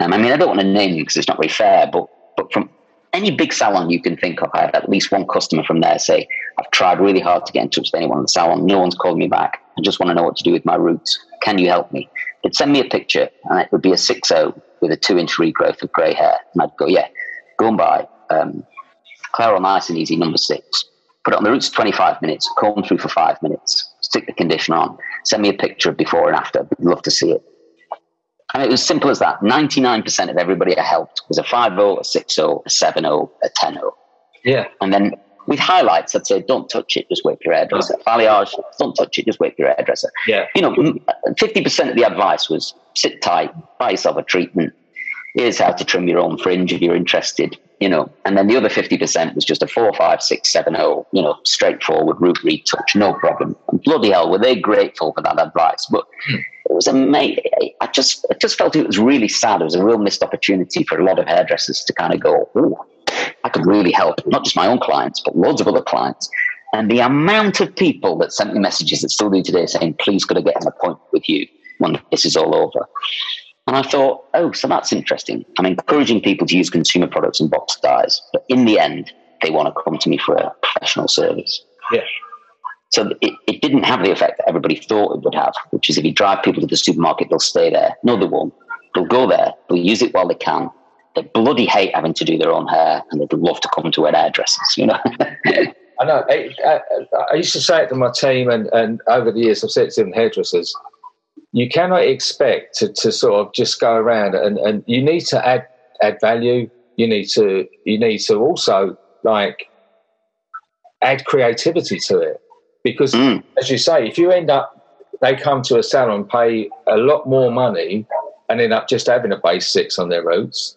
Speaker 2: Um, I mean, I don't want to name because it's not very fair, but, but from any big salon you can think of, I had at least one customer from there say, I've tried really hard to get in touch with anyone in the salon. No one's called me back. I just want to know what to do with my roots. Can you help me? They'd send me a picture and it would be a 6 0 with a two inch regrowth of grey hair. And I'd go, yeah, go and buy um, Clairol Nice and Easy number six. Put it on the roots 25 minutes, comb through for five minutes, stick the conditioner on, send me a picture of before and after. I'd love to see it. And it was simple as that. 99% of everybody I helped was a 5 0, a 6 0, a 7 0, a 10 0.
Speaker 1: Yeah.
Speaker 2: And then with highlights, I'd say, don't touch it, just whip your hairdresser. Balayage, don't touch it, just whip your hairdresser.
Speaker 1: Yeah.
Speaker 2: You know, 50% of the advice was sit tight, buy yourself a treatment. Here's how to trim your own fringe if you're interested, you know. And then the other 50% was just a four, five, six, seven, oh, you know, straightforward root retouch, no problem. And bloody hell, were they grateful for that advice. But hmm. it was amazing. I just, I just felt it was really sad. It was a real missed opportunity for a lot of hairdressers to kind of go, oh, I could really help, not just my own clients, but loads of other clients. And the amount of people that sent me messages that still do today saying, please could I get an appointment with you when this is all over? And I thought, oh, so that's interesting. I'm encouraging people to use consumer products and box dyes, but in the end, they want to come to me for a professional service.
Speaker 1: Yeah.
Speaker 2: So it, it didn't have the effect that everybody thought it would have, which is if you drive people to the supermarket, they'll stay there. No, they won't. They'll go there, they'll use it while they can, they bloody hate having to do their own hair and they'd love to come to an hairdressers, you know.
Speaker 1: I know. I, I, I, used to say it to my team, and, and over the years, I've said it to hairdressers. You cannot expect to, to sort of just go around and, and you need to add add value. You need to you need to also like add creativity to it because, mm. as you say, if you end up they come to a salon, pay a lot more money, and end up just having a base six on their roots,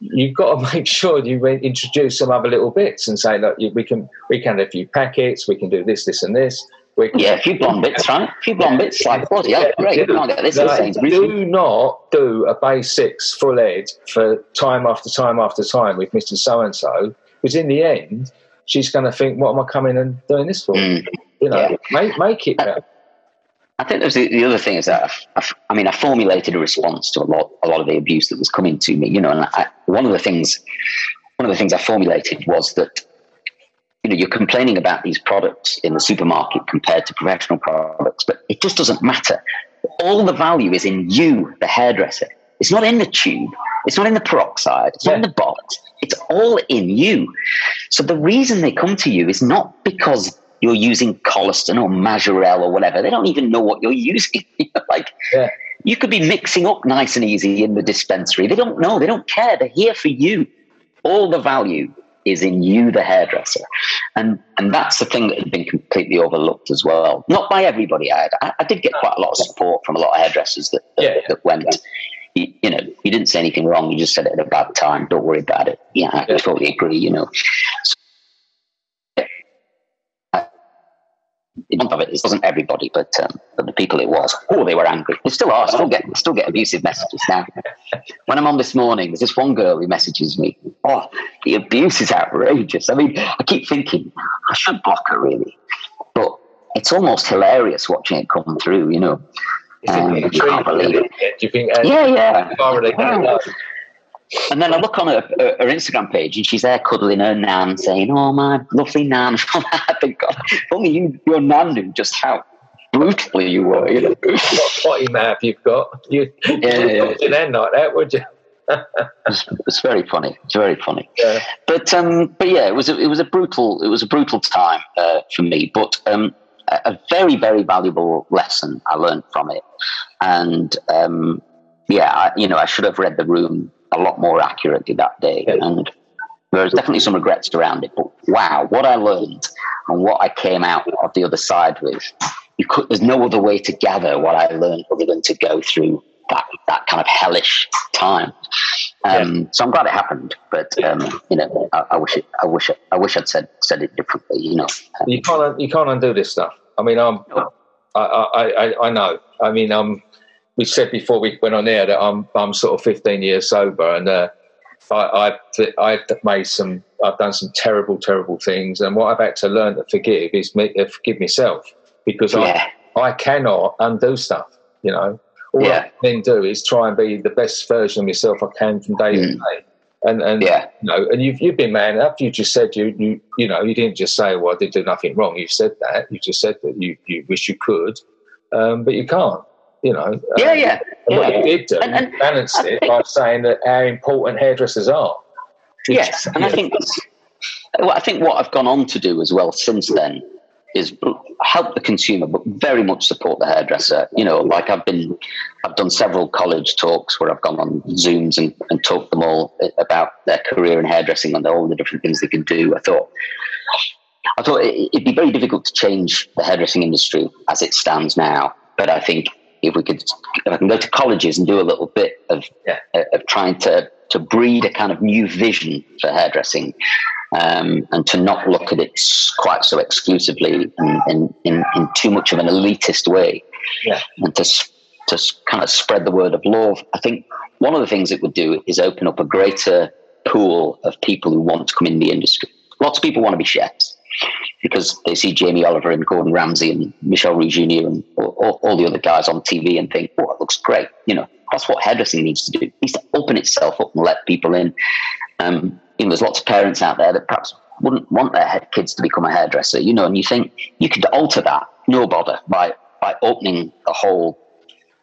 Speaker 1: you've got to make sure you introduce some other little bits and say, look, we can we can have a few packets, we can do this, this, and this.
Speaker 2: Yeah, a few blonde bits, right? A few blonde bits, like bloody yeah, great. Do, get this,
Speaker 1: like, do not do a basics full ed for time after time after time with Mr. So and so, because in the end, she's going to think, what am I coming and doing this for? Mm. You know, yeah. make make it. Better.
Speaker 2: I think there's the, the, other thing is that I, I, I, mean I formulated a response to a lot a lot of the abuse that was coming to me, you know, and I, one of the things one of the things I formulated was that you know you're complaining about these products in the supermarket compared to professional products, but it just doesn't matter. All the value is in you, the hairdresser. It's not in the tube. It's not in the peroxide. It's yeah. not in the box. It's all in you. So the reason they come to you is not because you're using Koleston or Majirel or whatever. They don't even know what you're using. like yeah. you could be mixing up nice and easy in the dispensary. They don't know. They don't care. They're here for you. All the value is in you, the hairdresser, and and that's the thing that had been completely overlooked as well. Not by everybody. I, I, I did get quite a lot of support from a lot of hairdressers that that, yeah. that went. You, you, know, you didn't say anything wrong. You just said it at a bad time. Don't worry about it. Yeah, I yeah. totally agree. You know, so None of it. It wasn't everybody, but um, but the people it was. Oh, they were angry. They still are. Still get still get abusive messages now. When I'm on this morning, there's this one girl who messages me. Oh, the abuse is outrageous. I mean, I keep thinking I should block her really, but it's almost hilarious watching it come through. You know, um, I can't believe it.
Speaker 1: Do you think? Uh,
Speaker 2: yeah, yeah. And then I look on her, her, her, Instagram page and she's there cuddling her nan, saying, "Oh my lovely nan." I think, God, only you, your nan knew just how brutally you were. You know,
Speaker 1: what potty mouth you've got. You, yeah, yeah, yeah. then like that, would you?
Speaker 2: it's, it's, very funny. It's very funny. Yeah. But um, but yeah, it was a, it was a brutal it was a brutal time uh, for me. But um, a, a very very valuable lesson I learned from it, and um, yeah, I, you know, I should have read the room a lot more accurately that day. And there's definitely some regrets around it. But wow, what I learned and what I came out of the other side with, you could, there's no other way to gather what I learned other than to go through that, that kind of hellish time. Um, yeah. So I'm glad it happened, but um, you know, I, I, wish it, I wish it, I wish I'd said said it differently. You know,
Speaker 1: um, you can't you can't undo this stuff. I mean, I'm, I, I, I, I know. I mean, I'm we said before we went on air that I'm I'm sort of 15 years sober, and uh, I, I've I've made some I've done some terrible terrible things, and what I've had to learn to forgive is me, uh, forgive myself because yeah. I I cannot undo stuff. You know, all yeah. I can do is try and be the best version of myself I can from day mm. to day. And and yeah. you know, and you've you've been man up. You just said you you you know you didn't just say, "Well, I did do nothing wrong." You said that. You just said that you you wish you could, um, but you can't you know.
Speaker 2: Yeah, um, yeah.
Speaker 1: And what you did do, and, and balanced I it think, by saying that how important hairdressers are.
Speaker 2: Yes, and I think well, I think what I've gone on to do as well since then is help the consumer, but very much support the hairdresser. You know, like I've been, I've done several college talks where I've gone on Zooms and, and talked them all about their career in hairdressing and all the different things they can do. I thought, I thought it'd be very difficult to change the hairdressing industry as it stands now. But I think if we could, if I can go to colleges and do a little bit of yeah. of trying to to breed a kind of new vision for hairdressing, um, and to not look at it quite so exclusively in, in, in, in too much of an elitist way, yeah. and to to kind of spread the word of love. I think one of the things it would do is open up a greater pool of people who want to come in the industry. Lots of people want to be chefs because they see Jamie Oliver and Gordon Ramsay and Michel Roux Jr. and all, all, the other guys on TV and think, oh, it looks great. You know, that's what hairdressing needs to do. It needs to open itself up and let people in. Um, you know, there's lots of parents out there that perhaps wouldn't want their kids to become a hairdresser, you know, and you think you could alter that, no bother, by, by opening a whole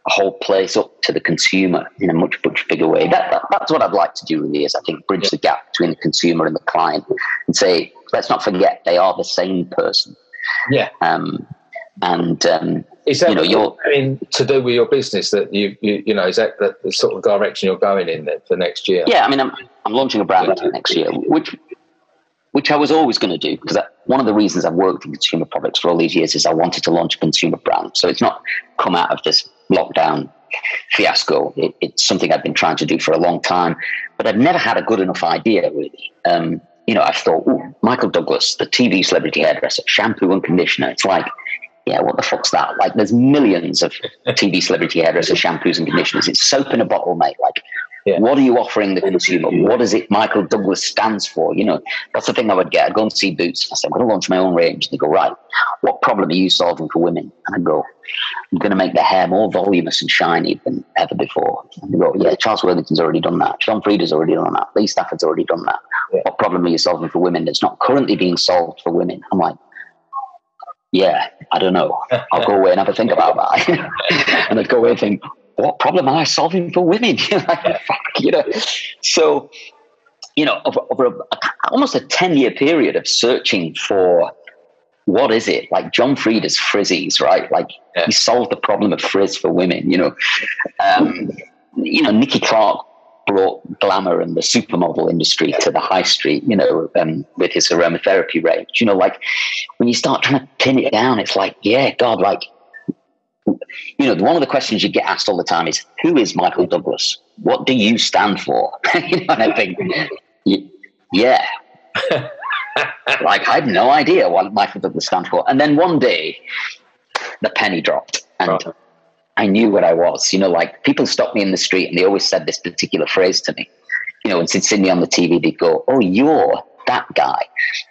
Speaker 2: a whole place up to the consumer in a much much bigger way. That, that, that's what I'd like to do really is I think bridge the gap between the consumer and the client and say let's not forget they are the same person.
Speaker 1: Yeah.
Speaker 2: Um, and um,
Speaker 1: is that you know, you're, I mean, to do with your business that you, you, you know, is that the, the, sort of direction you're going in for next year?
Speaker 2: Yeah, I mean, I'm, I'm launching a brand next year, which which I was always going to do because one of the reasons I've worked in consumer products for all these years is I wanted to launch a consumer brand. So it's not come out of this lockdown fiasco. It, it's something I've been trying to do for a long time. but I've never had a good enough idea, really. Um, you know, I thought, Michael Douglas, the TV celebrity hairdresser, shampoo and conditioner. It's like, yeah, what the fuck's that? Like, there's millions of TV celebrity hairdressers, shampoos and conditioners. It's soap in a bottle, mate. Like, yeah. What are you offering the consumer? What is it Michael Douglas stands for? You know, that's the thing I would get. I'd go and see Boots. I said, I'm going to launch my own range. And they go, right, what problem are you solving for women? And I go, I'm going to make the hair more voluminous and shiny than ever before. And they go, yeah, Charles Worthington's already done that. John Frieda's already done that. Lee Stafford's already done that. Yeah. What problem are you solving for women that's not currently being solved for women? I'm like, yeah, I don't know. I'll go away and have a think about that. and I'd go away and think, what problem am I solving for women? you know, so you know, over, over a, almost a ten year period of searching for what is it like John Frieda's Frizz-Ease, right? Like yeah. he solved the problem of frizz for women. You know, um, you know, Nicky Clarke brought glamour and the supermodel industry to the high street, you know, um, with his aromatherapy range. You know, like when you start trying to pin it down, it's like, yeah, God, like you know, one of the questions you get asked all the time is, who is Michael Douglas? What do you stand for? you know, and I think, yeah. like, I had no idea what Michael Douglas stands for. And then one day, the penny dropped. And right. I knew what I was. You know, like people stopped me in the street and they always said this particular phrase to me. You know, and since seen me on the TV, they'd go, Oh, you're that guy.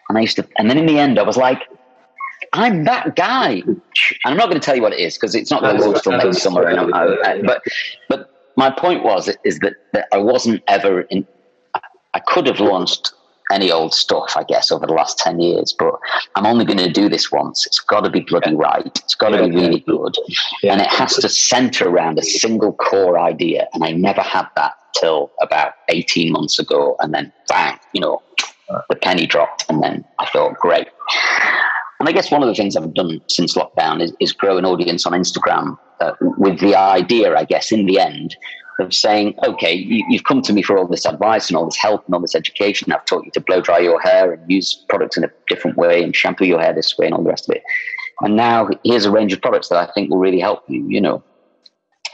Speaker 2: And I used to, and then in the end, I was like, I'm that guy. And I'm not going to tell you what it is because it's not going to launch till next summer. And I, but but my point was is that, that I wasn't ever in. I could have launched any old stuff, I guess, over the last 10 years, but I'm only going to do this once. It's got to be bloody right. It's got to be really good. Yeah. And it has to center around a single core idea. And I never had that till about 18 months ago. And then bang, you know, the penny dropped. And then I thought, great. And I guess one of the things I've done since lockdown is, is grow an audience on Instagram uh, with the idea, I guess, in the end, of saying, okay, you, have come to me for all this advice and all this help and all this education. I've taught you to blow dry your hair and use products in a different way and shampoo your hair this way and all the rest of it. And now here's a range of products that I think will really help you, you know.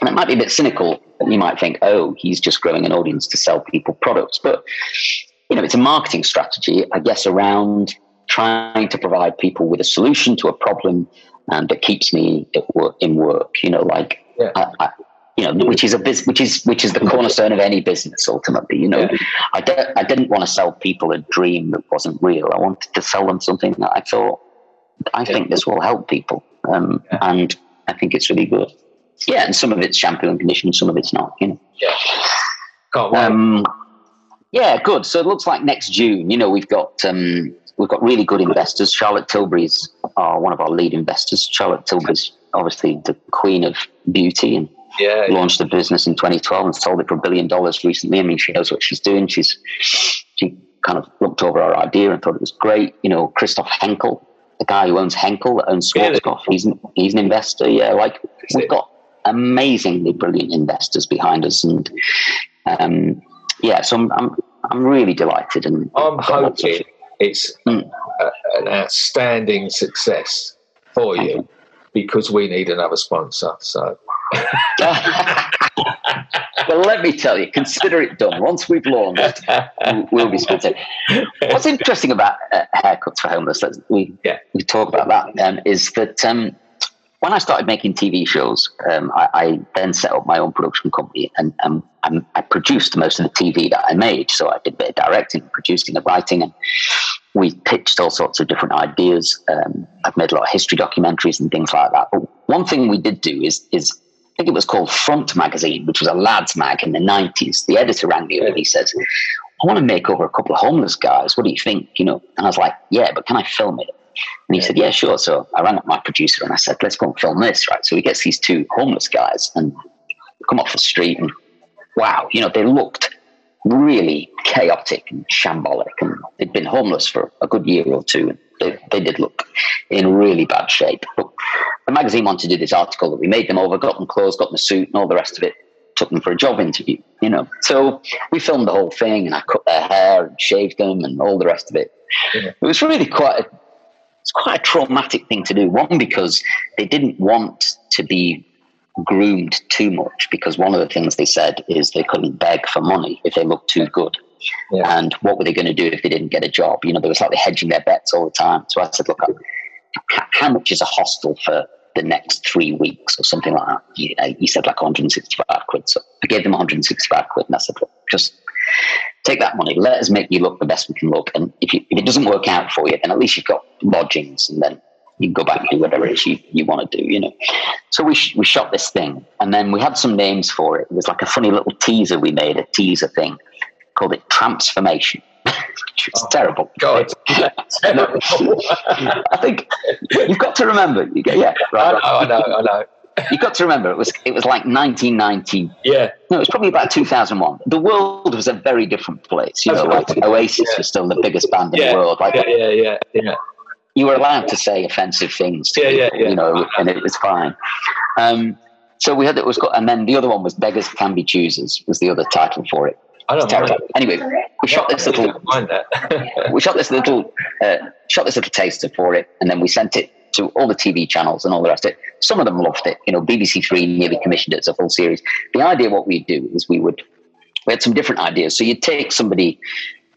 Speaker 2: And it might be a bit cynical. You might think, oh, he's just growing an audience to sell people products. But, you know, it's a marketing strategy, I guess, around trying to provide people with a solution to a problem um, that keeps me work, in work. You know, like yeah. I, I, you know, which is a biz, which is which is the cornerstone of any business. Ultimately, you know, yeah. I don't, I didn't want to sell people a dream that wasn't real. I wanted to sell them something that I thought I yeah. think this will help people, um, and I think it's really good. Yeah, and some of it's shampoo and conditioner, some of it's not. You know.
Speaker 1: Yeah.
Speaker 2: Um, yeah, good. So it looks like next June. You know, we've got um, we've got really good investors. Charlotte Tilbury's are one of our lead investors. Charlotte Tilbury's obviously the queen of beauty and yeah, launched the business in 2012 and sold it for a billion dollars recently. I mean, she knows what she's doing. She's she kind of looked over our idea and thought it was great. You know, Christoph Henkel, the guy who owns Henkel, that owns Schwarzkopf, he's an, he's an investor. Yeah, like we've got amazingly brilliant investors behind us, and um, yeah, so I'm, I'm I'm really delighted. And
Speaker 1: I'm hoping it's mm. a, an outstanding success for you because we need another sponsor. So.
Speaker 2: well, let me tell you, consider it done. Once we've launched, we'll be sponsored. What's interesting about uh, haircuts for homeless, we, yeah. we talk about that, um, is that um, when I started making TV shows, um, I, I, then set up my own production company and, and, and, I produced most of the TV that I made. So I did a bit of directing, producing, and writing, and we pitched all sorts of different ideas. Um, I've made a lot of history documentaries and things like that. But one thing we did do is, is I think it was called Front Magazine, which was a lads mag in the 90s. The editor rang me up and he says, I want to make over a couple of homeless guys. What do you think? You know, and I was like, yeah, but can I film it? And he said, Yeah, sure. So I rang up my producer and I said, Let's go and film this, right? So he gets these two homeless guys and come off the street and wow, you know, they looked really chaotic and shambolic and they'd been homeless for a good year or two and they, they did look in really bad shape. But the magazine wanted to do this article that we made them over, got them clothes, got them a suit and all the rest of it, took them for a job interview, you know. So we filmed the whole thing and I cut their hair and shaved them and all the rest of it. Yeah. It was really quite a it's quite a traumatic thing to do. One, because they didn't want to be groomed too much because one of the things they said is they couldn't beg for money if they looked too good. Yeah. And what were they going to do if they didn't get a job? You know, they were slightly hedging their bets all the time. So I said, look, uh, how much is a hostel for the next three weeks or something like that? You, uh, know, he said like 165 quid. So I gave them 165 quid and I said, look, just take that money. Let us make you look the best we can look. And if, you, if it doesn't work out for you, then at least you've got lodgings and then you can go back and do whatever it is you, you want to do, you know. So we, sh- we shot this thing and then we had some names for it. It was like a funny little teaser we made, a teaser thing called it Transformation. Which was oh, terrible.
Speaker 1: God,
Speaker 2: I think you've got to remember. Yeah,
Speaker 1: right, I know, I know, I know.
Speaker 2: You've got to remember it was it was like 1990.
Speaker 1: Yeah,
Speaker 2: no, it was probably about 2001. The world was a very different place. You know, like Oasis yeah. was still the biggest band in
Speaker 1: yeah.
Speaker 2: the world. Like,
Speaker 1: yeah, yeah, yeah, yeah.
Speaker 2: You were allowed to say offensive things. To
Speaker 1: yeah,
Speaker 2: people,
Speaker 1: yeah, yeah.
Speaker 2: You know, and it was fine. Um, so we had it was got, and then the other one was "Beggars Can Be Choosers" was the other title for it.
Speaker 1: I don't
Speaker 2: know. Anyway, we shot this little. we shot this little. Uh, shot this little taster for it, and then we sent it to all the TV channels and all the rest of it. Some of them loved it. You know, BBC Three nearly commissioned it as a full series. The idea, what we'd do is we would. We had some different ideas. So you'd take somebody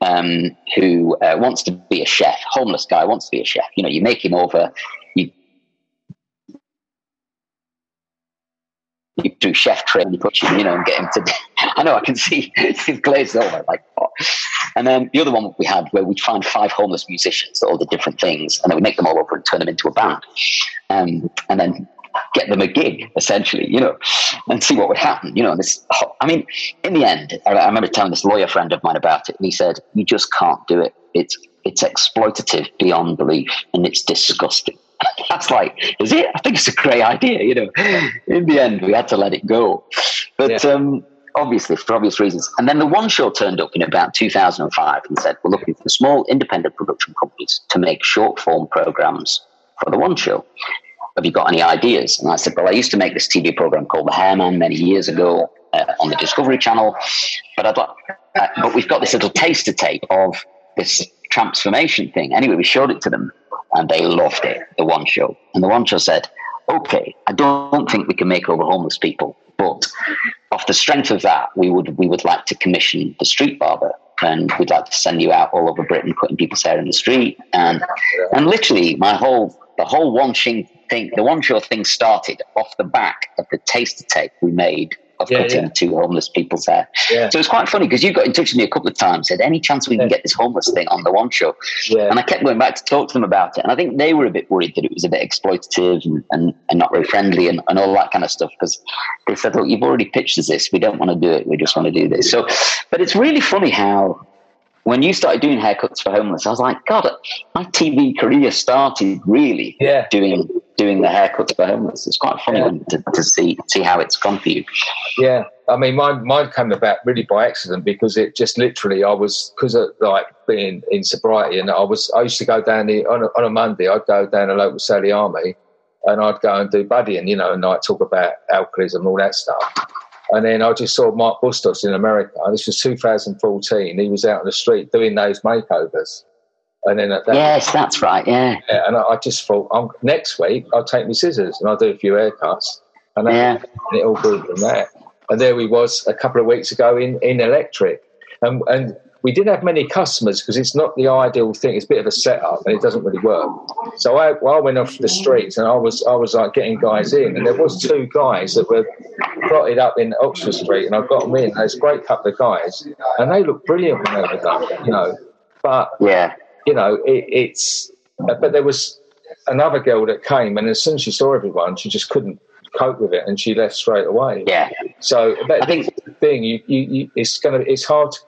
Speaker 2: um, who uh, wants to be a chef, homeless guy wants to be a chef. You know, you make him over. You you do chef training, you put him, you know, and get him to. I know I can see his glazed over like. Oh. And then the other one we had where we'd find five homeless musicians, all the different things, and then we make them all over and turn them into a band, um, and then get them a gig essentially, you know, and see what would happen, you know. And this, I mean, in the end, I, remember telling this lawyer friend of mine about it, and he said, "You just can't do it. It's it's exploitative beyond belief, and it's disgusting." That's like, is it? I think it's a great idea, you know. In the end, we had to let it go, but. Yeah. Um, obviously for obvious reasons. And then the One Show turned up in about 2005 and said, We're looking for small independent production companies to make short form programs for the One Show. Have you got any ideas? And I said, Well, I used to make this TV program called The Hairman many years ago uh, on the Discovery Channel, but I'd like, uh, but we've got this little taster tape of this transformation thing. Anyway, we showed it to them and they loved it, the One Show. And the One Show said, Okay, I don't think we can make over homeless people, but off the strength of that, we would we would like to commission the street barber, and we'd like to send you out all over Britain cutting people's hair in the street, and and literally my whole the whole one thing thing the one show thing started off the back of the taster tape we made of yeah, cutting yeah. two homeless people's hair. Yeah. So it's quite funny because you got in touch with me a couple of times, said, any chance we can get this homeless thing on the one show? And I kept going back to talk to them about it. And I think they were a bit worried that it was a bit exploitative and, and, and not very friendly and, and all that kind of stuff because they said, look, you've already pitched us this. We don't want to do it. We just want to do this. So, but it's really funny how when you started doing haircuts for homeless, I was like, God, my TV career started really
Speaker 1: yeah.
Speaker 2: doing doing the haircuts for homeless. It's quite funny yeah. to, to, see see how it's gone for you.
Speaker 1: Yeah, I mean, mine mine came about really by accident because it just literally I was because of like being in sobriety, and I was I used to go down the on a, on a Monday I'd go down to local Sally Army, and I'd go and do buddying, you know, and I'd talk about alcoholism and all that stuff. And then I just saw Mark Bustos in America. This was 2014. He was out on the street doing those makeovers. And then at that,
Speaker 2: yes, that's right. Yeah.
Speaker 1: yeah and I, I just thought, I'm, next week I'll take my scissors and I'll do a few haircuts. And, yeah. and it all grew from that. And there we was a couple of weeks ago in in electric, and and we didn't have many customers because it's not the ideal thing. It's a bit of a setup and it doesn't really work. So I, I went off the streets and I was I was like getting guys in, and there was two guys that were plotted up in Oxford Street, and I got them in. There's a great couple of guys, and they look brilliant when they were done, you know. But
Speaker 2: yeah,
Speaker 1: you know, it, it's but there was another girl that came, and as soon as she saw everyone, she just couldn't cope with it, and she left straight away.
Speaker 2: Yeah.
Speaker 1: So I think the thing you, you, you it's gonna it's hard to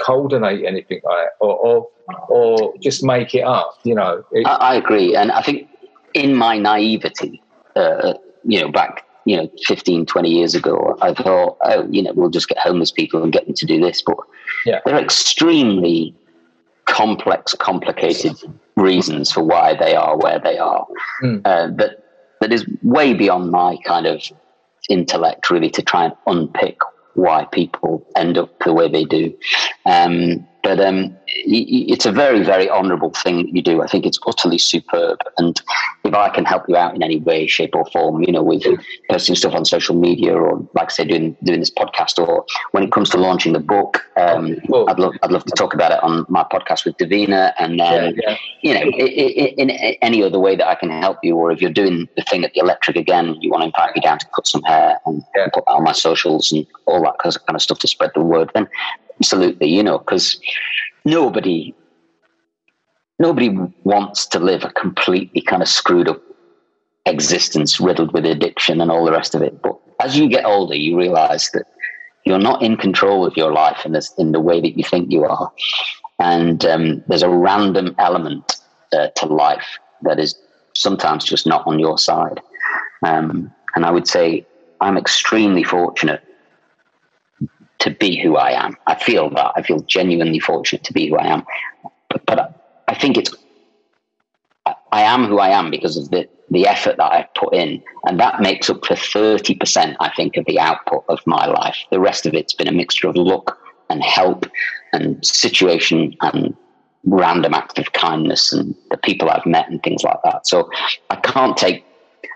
Speaker 1: coordinate anything like that, or, or, or just make it up. You know,
Speaker 2: it, I, I, agree, and I think in my naivety, uh, you know, back you know 15, 20 years ago, I thought, oh, you know, we'll just get homeless people and get them to do this, but
Speaker 1: yeah.
Speaker 2: they're extremely complex, complicated reasons for why they are where they are. Mm. Uh, that that is way beyond my kind of intellect, really, to try and unpick why people end up the way they do. Um, But um, it's a very, very honourable thing that you do. I think it's utterly superb. And if I can help you out in any way, shape, or form, you know, with posting stuff on social media, or like I say, doing doing this podcast, or when it comes to launching the book, um, I'd love I'd love to talk about it on my podcast with Davina. And then, yeah, yeah. you know, in, in, any other way that I can help you, or if you're doing the thing at the electric again, you want to invite me down to cut some hair and, yeah. put that on my socials and all that kind of stuff to spread the word, then absolutely, you know, because nobody nobody wants to live a completely kind of screwed up existence riddled with addiction and all the rest of it. But as you get older, you realize that you're not in control of your life in, this, in the way that you think you are. And um, there's a random element uh, to life that is sometimes just not on your side. Um, and I would say I'm extremely fortunate to be who I am. I feel that. I feel genuinely fortunate to be who I am. But, but I think it's, I am who I am because of the, the effort that I've put in. And that makes up for 30%, I think, of the output of my life. The rest of it's been a mixture of luck and help and situation and random acts of kindness and the people I've met and things like that. So I can't take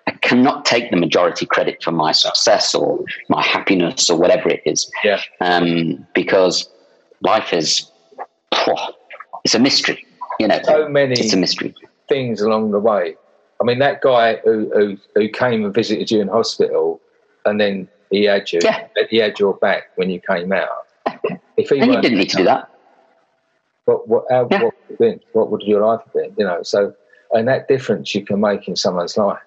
Speaker 2: I cannot take the majority credit for my success or my happiness or whatever it is.
Speaker 1: Yeah.
Speaker 2: Um, because life is, it's a mystery. You know,
Speaker 1: so many
Speaker 2: it's a mystery.
Speaker 1: things along the way. I mean, that guy who, who, who came and visited you in hospital, and then he had you.
Speaker 2: Yeah.
Speaker 1: He had your back when you came out.
Speaker 2: If he and you didn't need to do that.
Speaker 1: What what how, yeah. what would been? What would your life have been? You know, so and that difference you can make in someone's life.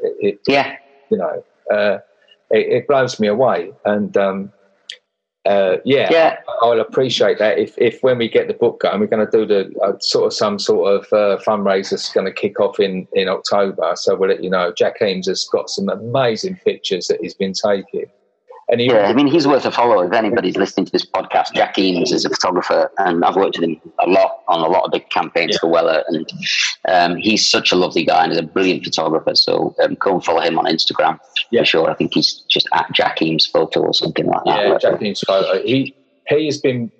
Speaker 2: It, yeah.
Speaker 1: You know, uh, it, it, blows me away. And um, uh, yeah,
Speaker 2: yeah,
Speaker 1: I'll appreciate that. If, if when we get the book going, we're going to do the uh, sort of some sort of uh, fundraiser that's going to kick off in, in October. So we'll let you know. Jack Eames has got some amazing pictures that he's been taking.
Speaker 2: And he, yeah, I mean, he's worth a follow. If anybody's listening to this podcast, Jack Eames is a photographer, and I've worked with him a lot on a lot of big campaigns yeah. for Wella. And um, he's such a lovely guy and is a brilliant photographer. So um, go and follow him on Instagram yeah. for sure. I think he's just at Jack Eames Photo or something like that.
Speaker 1: Yeah, Jack Eames Photo. He he has been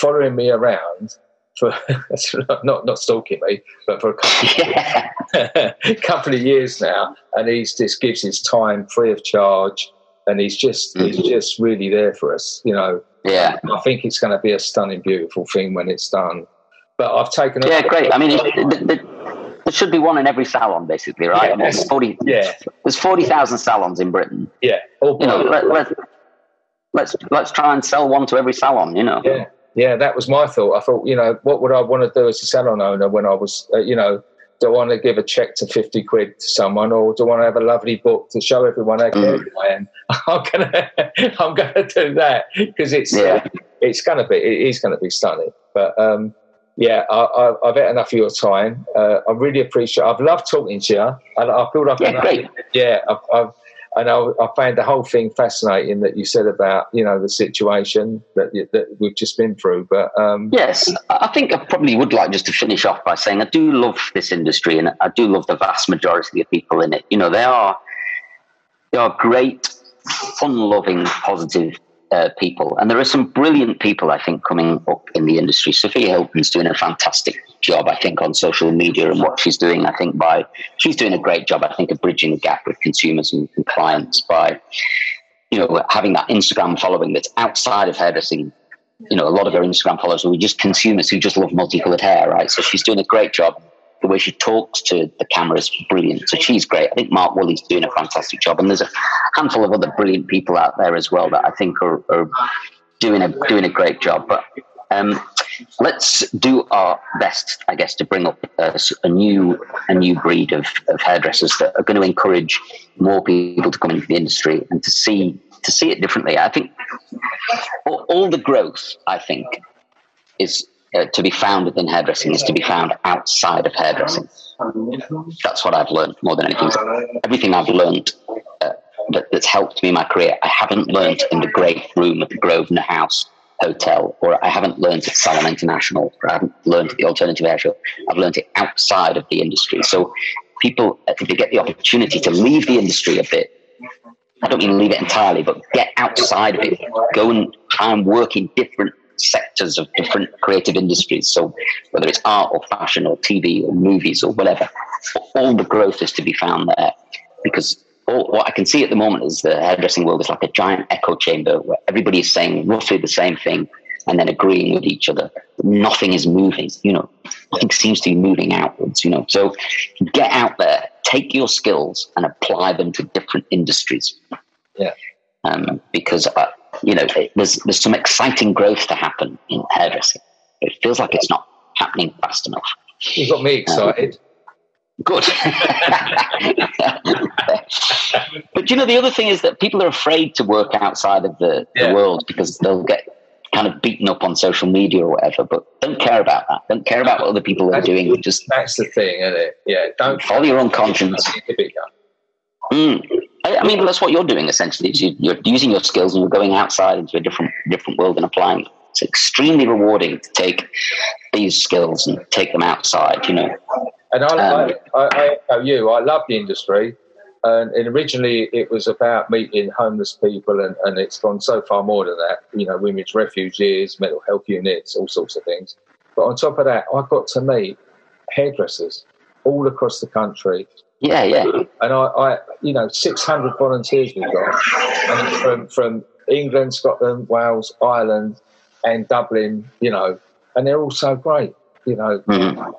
Speaker 1: following me around for not not stalking me, but for a couple, yeah. couple of years now, and he just gives his time free of charge and he's just mm-hmm. he's just really there for us. You know,
Speaker 2: yeah.
Speaker 1: I think it's going to be a stunning, beautiful thing when it's done. But I've taken.
Speaker 2: Yeah, great. I mean, there should be one in every salon, basically, right? Yeah, there's forty.
Speaker 1: Yeah,
Speaker 2: there's forty thousand salons in Britain.
Speaker 1: Yeah,
Speaker 2: you know, let, let, let's let's try and sell one to every salon. You know.
Speaker 1: Yeah, yeah. That was my thought. I thought, you know, what would I want to do as a salon owner when I was, uh, you know, do I want to give a check to 50 quid to someone or do I want to have a lovely book to show everyone how good mm. I am? I'm gonna I'm gonna do that because it's yeah. uh, it's gonna be it is gonna be stunning. But um, yeah, I, have had enough of your time. Uh, I really appreciate. I've loved talking to you, and I feel like
Speaker 2: yeah, great.
Speaker 1: yeah, I've, I've and I, I, found the whole thing fascinating that you said about you know the situation that that we've just been through. But um,
Speaker 2: yes, I think I probably would like just to finish off by saying I do love this industry and I do love the vast majority of people in it. You know, they are they are great, fun-loving, positive uh, people. And there are some brilliant people, I think, coming up in the industry. Sophia Hilton's doing a fantastic job, I think, on social media and what she's doing, I think, by she's doing a great job, I think, of bridging the gap with consumers and, and clients by, you know, having that Instagram following that's outside of hairdressing. You know, a lot of her Instagram followers are just consumers who just love multicolored hair, right? So she's doing a great job the way she talks to the camera is brilliant. So she's great. I think Mark Woolley's doing a fantastic job, and there's a handful of other brilliant people out there as well that I think are, are doing a doing a great job. But um, let's do our best, I guess, to bring up a, a new a new breed of, of hairdressers that are going to encourage more people to come into the industry and to see to see it differently. I think all, all the growth, I think, is uh, to be found within hairdressing is to be found outside of hairdressing. That's what I've learned more than anything. Everything I've learned uh, that, that's helped me in my career, I haven't learned in the great room at the Grosvenor House Hotel, or I haven't learned at Salon International, or I haven't learned at the Alternative Hair Show. I've learned it outside of the industry. So people, uh, if they get the opportunity to leave the industry a bit, I don't mean leave it entirely, but get outside of it, go and try and work in different sectors of different creative industries. So whether it's art or fashion or TV or movies or whatever, all the growth is to be found there because all, what I can see at the moment is the hairdressing world is like a giant echo chamber where everybody is saying roughly the same thing and then agreeing with each other. Nothing is moving, you know, nothing seems to be moving outwards, you know. So get out there, take your skills and apply them to different industries.
Speaker 1: Yeah.
Speaker 2: Um, because, uh, you know, there's, there's some exciting growth to happen in hairdressing. It feels like it's not happening fast enough.
Speaker 1: You got me excited. Um,
Speaker 2: Good. but you know, the other thing is that people are afraid to work outside of the, yeah. the world because they'll get kind of beaten up on social media or whatever, but don't care about that. Don't care about what other people are doing. Just
Speaker 1: that's the thing, isn't it? Yeah, don't
Speaker 2: follow your own conscience. Mm. I mean, that's what you're doing essentially. You're using your skills and you're going outside into a different different world and applying. It's extremely rewarding to take these skills and take them outside. You know.
Speaker 1: And I, um, I, I, I, you, I love the industry. And, and, originally it was about meeting homeless people, and, and it's gone so far more than that. You know, women's refugees, mental health units, all sorts of things. But on top of that, I got to meet hairdressers all across the country.
Speaker 2: Yeah, yeah.
Speaker 1: And I, I you know, 600 volunteers we've got, from from England, Scotland, Wales, Ireland, and Dublin. You know, and they're all so great. You know, mm-hmm.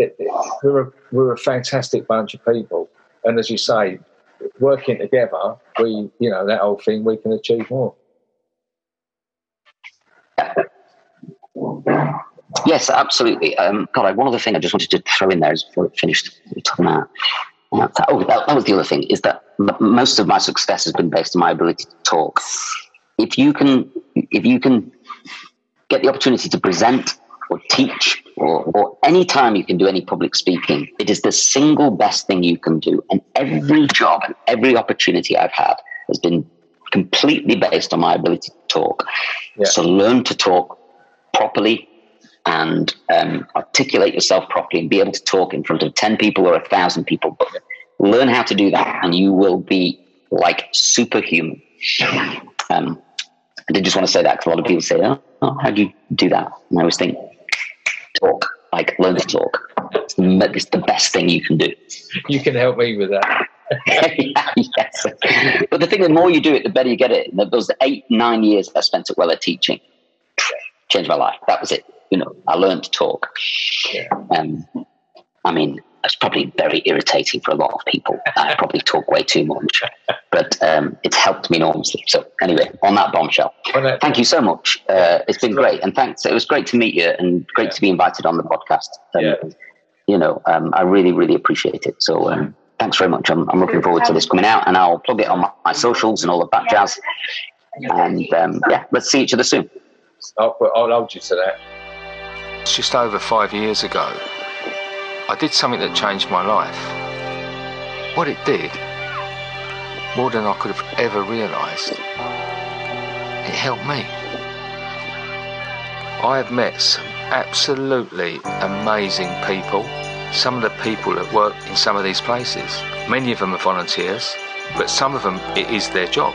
Speaker 1: It, it, we're a, we're a fantastic bunch of people, and as you say, working together, we, you know, that whole thing, we can achieve more.
Speaker 2: Yes, absolutely. Um, God, one other thing I just wanted to throw in there is before it finished talking about. Uh, oh, that, that was the other thing is that most of my success has been based on my ability to talk. If you can, if you can get the opportunity to present or teach or, or any time you can do any public speaking, it is the single best thing you can do. And every job and every opportunity I've had has been completely based on my ability to talk. Yeah. So learn to talk properly and um, articulate yourself properly and be able to talk in front of 10 people or a thousand people. But learn how to do that and you will be like superhuman. Um, I did just want to say that because a lot of people say, oh, how do you do that? And I always think, talk, like learn to talk. It's the, it's the best thing you can do.
Speaker 1: You can help me with that.
Speaker 2: yes. But the thing, the more you do it, the better you get it. And those eight, nine years I spent at Wella teaching changed my life. That was it. You know, I learned to talk. Yeah. Um, I mean, it's probably very irritating for a lot of people. I probably talk way too much, but um, it's helped me enormously. So anyway, on that bombshell, thank you so much. Uh, it's been great, and thanks. It was great to meet you, and great yeah. to be invited on the podcast. Um, yeah. You know, um, I really, really appreciate it. So um, thanks very much. I'm, I'm, looking forward to this coming out, and I'll plug it on my, my socials and all of that jazz. And um, yeah, let's see each other soon.
Speaker 1: I'll, I'll hold you to that.
Speaker 3: It's just over five years ago I did something that changed my life. What it did, more than I could have ever realised, it helped me. I have met some absolutely amazing people. Some of the people that work in some of these places, many of them are volunteers, but some of them it is their job.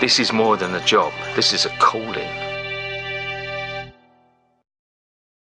Speaker 3: This is more than a job, this is a calling.